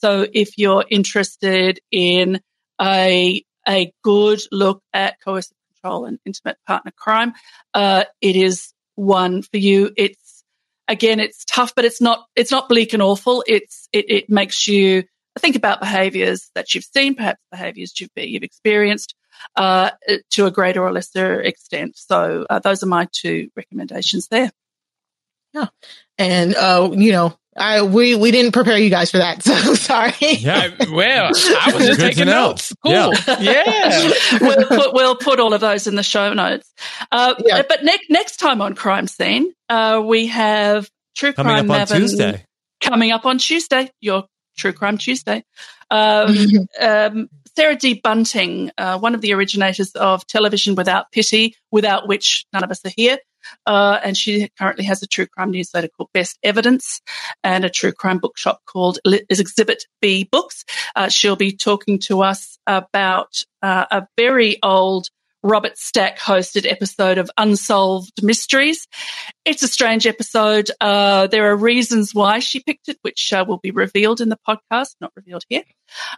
[SPEAKER 5] So if you're interested in a a good look at coercive control and intimate partner crime, uh, it is one for you. It's again, it's tough, but it's not, it's not bleak and awful. It's, it, it makes you think about behaviors that you've seen, perhaps behaviors you've, you've experienced, uh, to a greater or lesser extent. So, uh, those are my two recommendations there.
[SPEAKER 4] Yeah. And, uh, you know, I we we didn't prepare you guys for that, so sorry.
[SPEAKER 3] Yeah, well, I was just taking notes. Cool. Yeah, yeah.
[SPEAKER 5] we'll put we'll put all of those in the show notes. Uh, yeah. But next next time on Crime Scene, uh, we have True
[SPEAKER 2] coming
[SPEAKER 5] Crime
[SPEAKER 2] up on Tuesday.
[SPEAKER 5] Coming up on Tuesday, your True Crime Tuesday. Um, um, Sarah D. Bunting, uh, one of the originators of Television Without Pity, without which none of us are here. Uh, and she currently has a true crime newsletter called Best Evidence and a true crime bookshop called Exhibit B Books. Uh, she'll be talking to us about uh, a very old Robert Stack hosted episode of Unsolved Mysteries. It's a strange episode. Uh, there are reasons why she picked it, which uh, will be revealed in the podcast, not revealed here.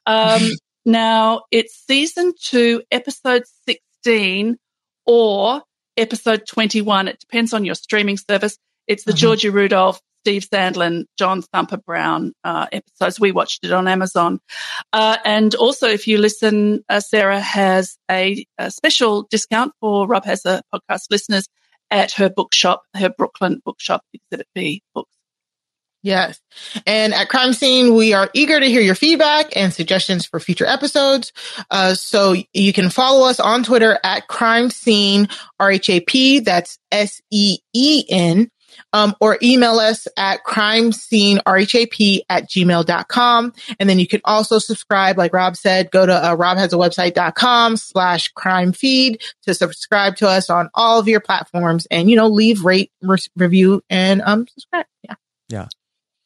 [SPEAKER 5] Um, now, it's season two, episode 16, or episode 21. It depends on your streaming service. It's the mm-hmm. Georgia Rudolph, Steve Sandlin, John Thumper Brown uh, episodes. We watched it on Amazon. Uh, and also, if you listen, uh, Sarah has a, a, special discount for Rob has a podcast listeners at her bookshop, her Brooklyn bookshop, Exhibit B Books.
[SPEAKER 4] Yes. And at Crime Seen, we are eager to hear your feedback and suggestions for future episodes. Uh, so you can follow us on Twitter at Crime Seen RHAP. That's S E E N. Um, or email us at crime seen rhap at gmail.com. And then you can also subscribe, like Rob said, go to uh, robhasawebsite.com slash crime feed to subscribe to us on all of your platforms and, you know, leave, rate, re- review, and um, subscribe. Yeah.
[SPEAKER 2] Yeah.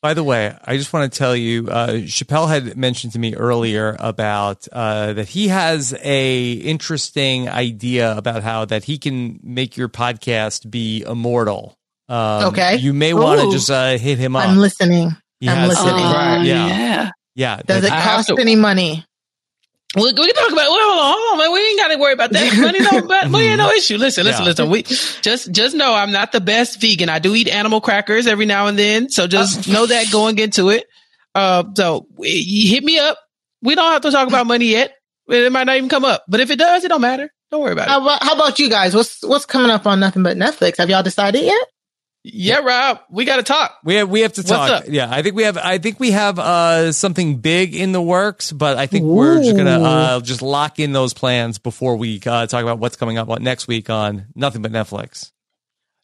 [SPEAKER 2] By the way, I just want to tell you, uh, Chappelle had mentioned to me earlier about uh, that he has a interesting idea about how that he can make your podcast be immortal. Um,
[SPEAKER 4] okay,
[SPEAKER 2] you may want to just uh, hit him up.
[SPEAKER 4] I'm listening. He I'm listening.
[SPEAKER 5] Right. Yeah. yeah,
[SPEAKER 2] yeah.
[SPEAKER 4] Does it cost any money?
[SPEAKER 3] We, we can talk about. Well, hold on, hold on, man. We ain't got to worry about that. Money, no, money ain't no issue. Listen, listen, yeah. listen. We just, just know I'm not the best vegan. I do eat animal crackers every now and then, so just know that going into it. Uh, so you hit me up. We don't have to talk about money yet. It might not even come up, but if it does, it don't matter. Don't worry about
[SPEAKER 4] how
[SPEAKER 3] it.
[SPEAKER 4] About, how about you guys? What's what's coming up on Nothing But Netflix? Have y'all decided yet?
[SPEAKER 3] Yeah, Rob, we got to talk.
[SPEAKER 2] We have we have to talk. Yeah, I think we have I think we have uh, something big in the works, but I think Ooh. we're just gonna uh, just lock in those plans before we uh, talk about what's coming up next week on Nothing But Netflix.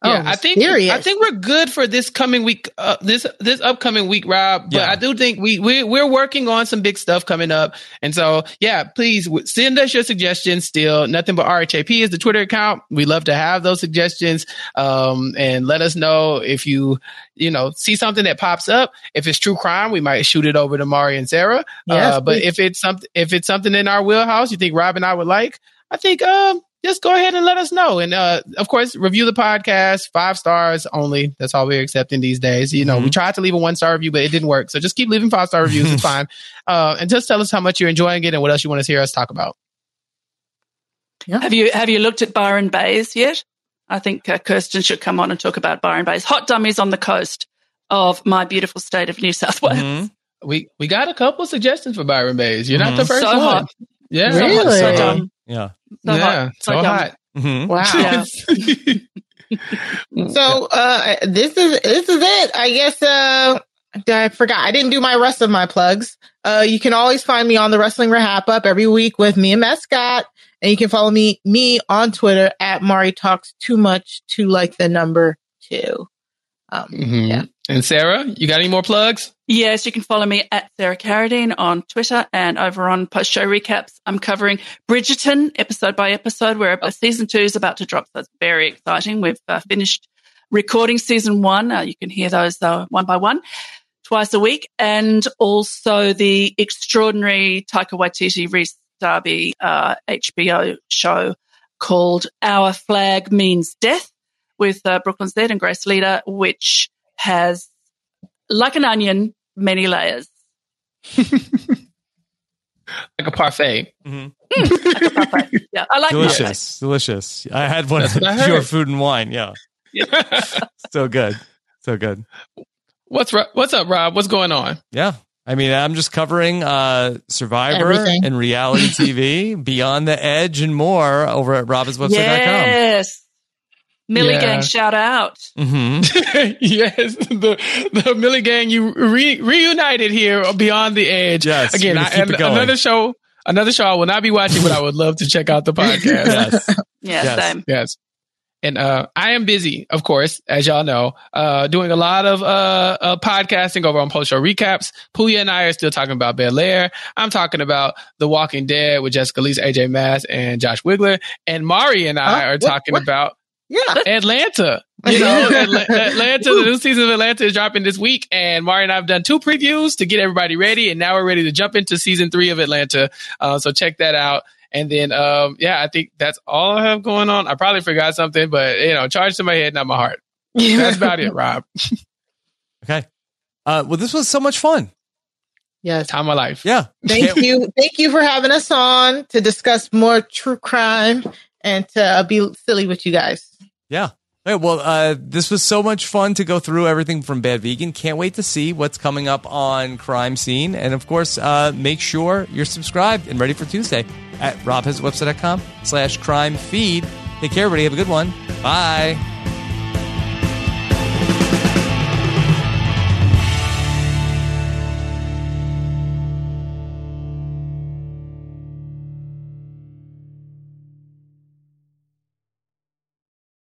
[SPEAKER 3] Yeah, oh, I think I think we're good for this coming week, uh, this this upcoming week, Rob. But yeah. I do think we we we're working on some big stuff coming up, and so yeah, please send us your suggestions. Still, nothing but RHAP is the Twitter account. We love to have those suggestions, um, and let us know if you you know see something that pops up. If it's true crime, we might shoot it over to Mari and Sarah. Yes, uh, but if it's something if it's something in our wheelhouse, you think Rob and I would like, I think um just go ahead and let us know. And uh, of course, review the podcast, five stars only. That's all we're accepting these days. You know, mm-hmm. we tried to leave a one star review, but it didn't work. So just keep leaving five star reviews. it's fine. Uh, and just tell us how much you're enjoying it and what else you want to hear us talk about.
[SPEAKER 5] Yeah. Have you have you looked at Byron Baes yet? I think uh, Kirsten should come on and talk about Byron Baes. Hot dummies on the coast of my beautiful state of New South Wales. Mm-hmm.
[SPEAKER 3] We we got a couple suggestions for Byron Baes. You're mm-hmm. not the first
[SPEAKER 5] so
[SPEAKER 3] one.
[SPEAKER 5] Hot.
[SPEAKER 3] Yeah,
[SPEAKER 4] really?
[SPEAKER 5] So, hot,
[SPEAKER 2] yeah.
[SPEAKER 5] So
[SPEAKER 3] yeah,
[SPEAKER 5] hot.
[SPEAKER 3] so, so hot.
[SPEAKER 2] Mm-hmm.
[SPEAKER 4] Wow. so uh, this is this is it. I guess uh, I forgot. I didn't do my rest of my plugs. Uh, you can always find me on the Wrestling Wrap Up every week with me and Matt Scott, and you can follow me me on Twitter at Mari Talks Too Much to like the number two. Um, mm-hmm. Yeah.
[SPEAKER 3] And Sarah, you got any more plugs?
[SPEAKER 5] Yes, you can follow me at Sarah Carradine on Twitter and over on post show recaps. I'm covering Bridgerton episode by episode, where oh. season two is about to drop. So it's very exciting. We've uh, finished recording season one. Uh, you can hear those uh, one by one twice a week. And also the extraordinary Taika Waititi Rhys Darby HBO uh, show called Our Flag Means Death with uh, Brooklyn's Dead and Grace Leader, which has, like an onion, many layers.
[SPEAKER 3] like a parfait.
[SPEAKER 5] Mm-hmm. Mm, like a parfait. Yeah, I like
[SPEAKER 2] delicious, delicious. I had one of your food and wine. Yeah, yeah. so good, So good.
[SPEAKER 3] What's what's up, Rob? What's going on?
[SPEAKER 2] Yeah. I mean, I'm just covering uh, Survivor
[SPEAKER 4] Everything.
[SPEAKER 2] and reality TV, Beyond the Edge, and more over at robhasawebsite.com.
[SPEAKER 5] Yes. Millie
[SPEAKER 3] Yeah.
[SPEAKER 5] Gang, shout out.
[SPEAKER 2] hmm
[SPEAKER 3] yes, the the Millie Gang you re- reunited here beyond the edge.
[SPEAKER 2] Yes,
[SPEAKER 3] again, I,
[SPEAKER 2] gonna keep
[SPEAKER 3] and
[SPEAKER 2] it going.
[SPEAKER 3] another show. Another show I will not be watching, but I would love to check out the podcast.
[SPEAKER 2] Yes.
[SPEAKER 5] Yeah,
[SPEAKER 2] Yes.
[SPEAKER 5] same.
[SPEAKER 3] Yes. And uh, I am busy, of course, as y'all know, uh, doing a lot of uh, uh, podcasting over on post show recaps. Puya and I are still talking about Bel Air. I'm talking about The Walking Dead with Jessica Lee's AJ Mass and Josh Wigler. And Mari and I
[SPEAKER 4] Huh?
[SPEAKER 3] are
[SPEAKER 4] What-
[SPEAKER 3] talking
[SPEAKER 4] what?
[SPEAKER 3] about
[SPEAKER 4] Yeah.
[SPEAKER 3] Atlanta. You know, Atlanta, the new season of Atlanta is dropping this week, and Mari and I have done two previews to get everybody ready, and now we're ready to jump into season three of Atlanta. Uh, so check that out. And then, um, yeah, I think that's all I have going on. I probably forgot something, but you know, charge to my head, not my heart. That's about it, Rob.
[SPEAKER 2] Okay. Uh, well, this was so much fun.
[SPEAKER 4] Yes.
[SPEAKER 3] Time of my life.
[SPEAKER 2] Yeah.
[SPEAKER 4] Thank you. Thank you for having us on to discuss more true crime and to uh, be silly with you guys.
[SPEAKER 2] Yeah. All right, well, uh, this was so much fun to go through everything from Bad Vegan. Can't wait to see what's coming up on Crime Seen. And of course, uh, make sure you're subscribed and ready for Tuesday at robhaswebsite.com slash crime feed. Take care, everybody. Have a good one. Bye.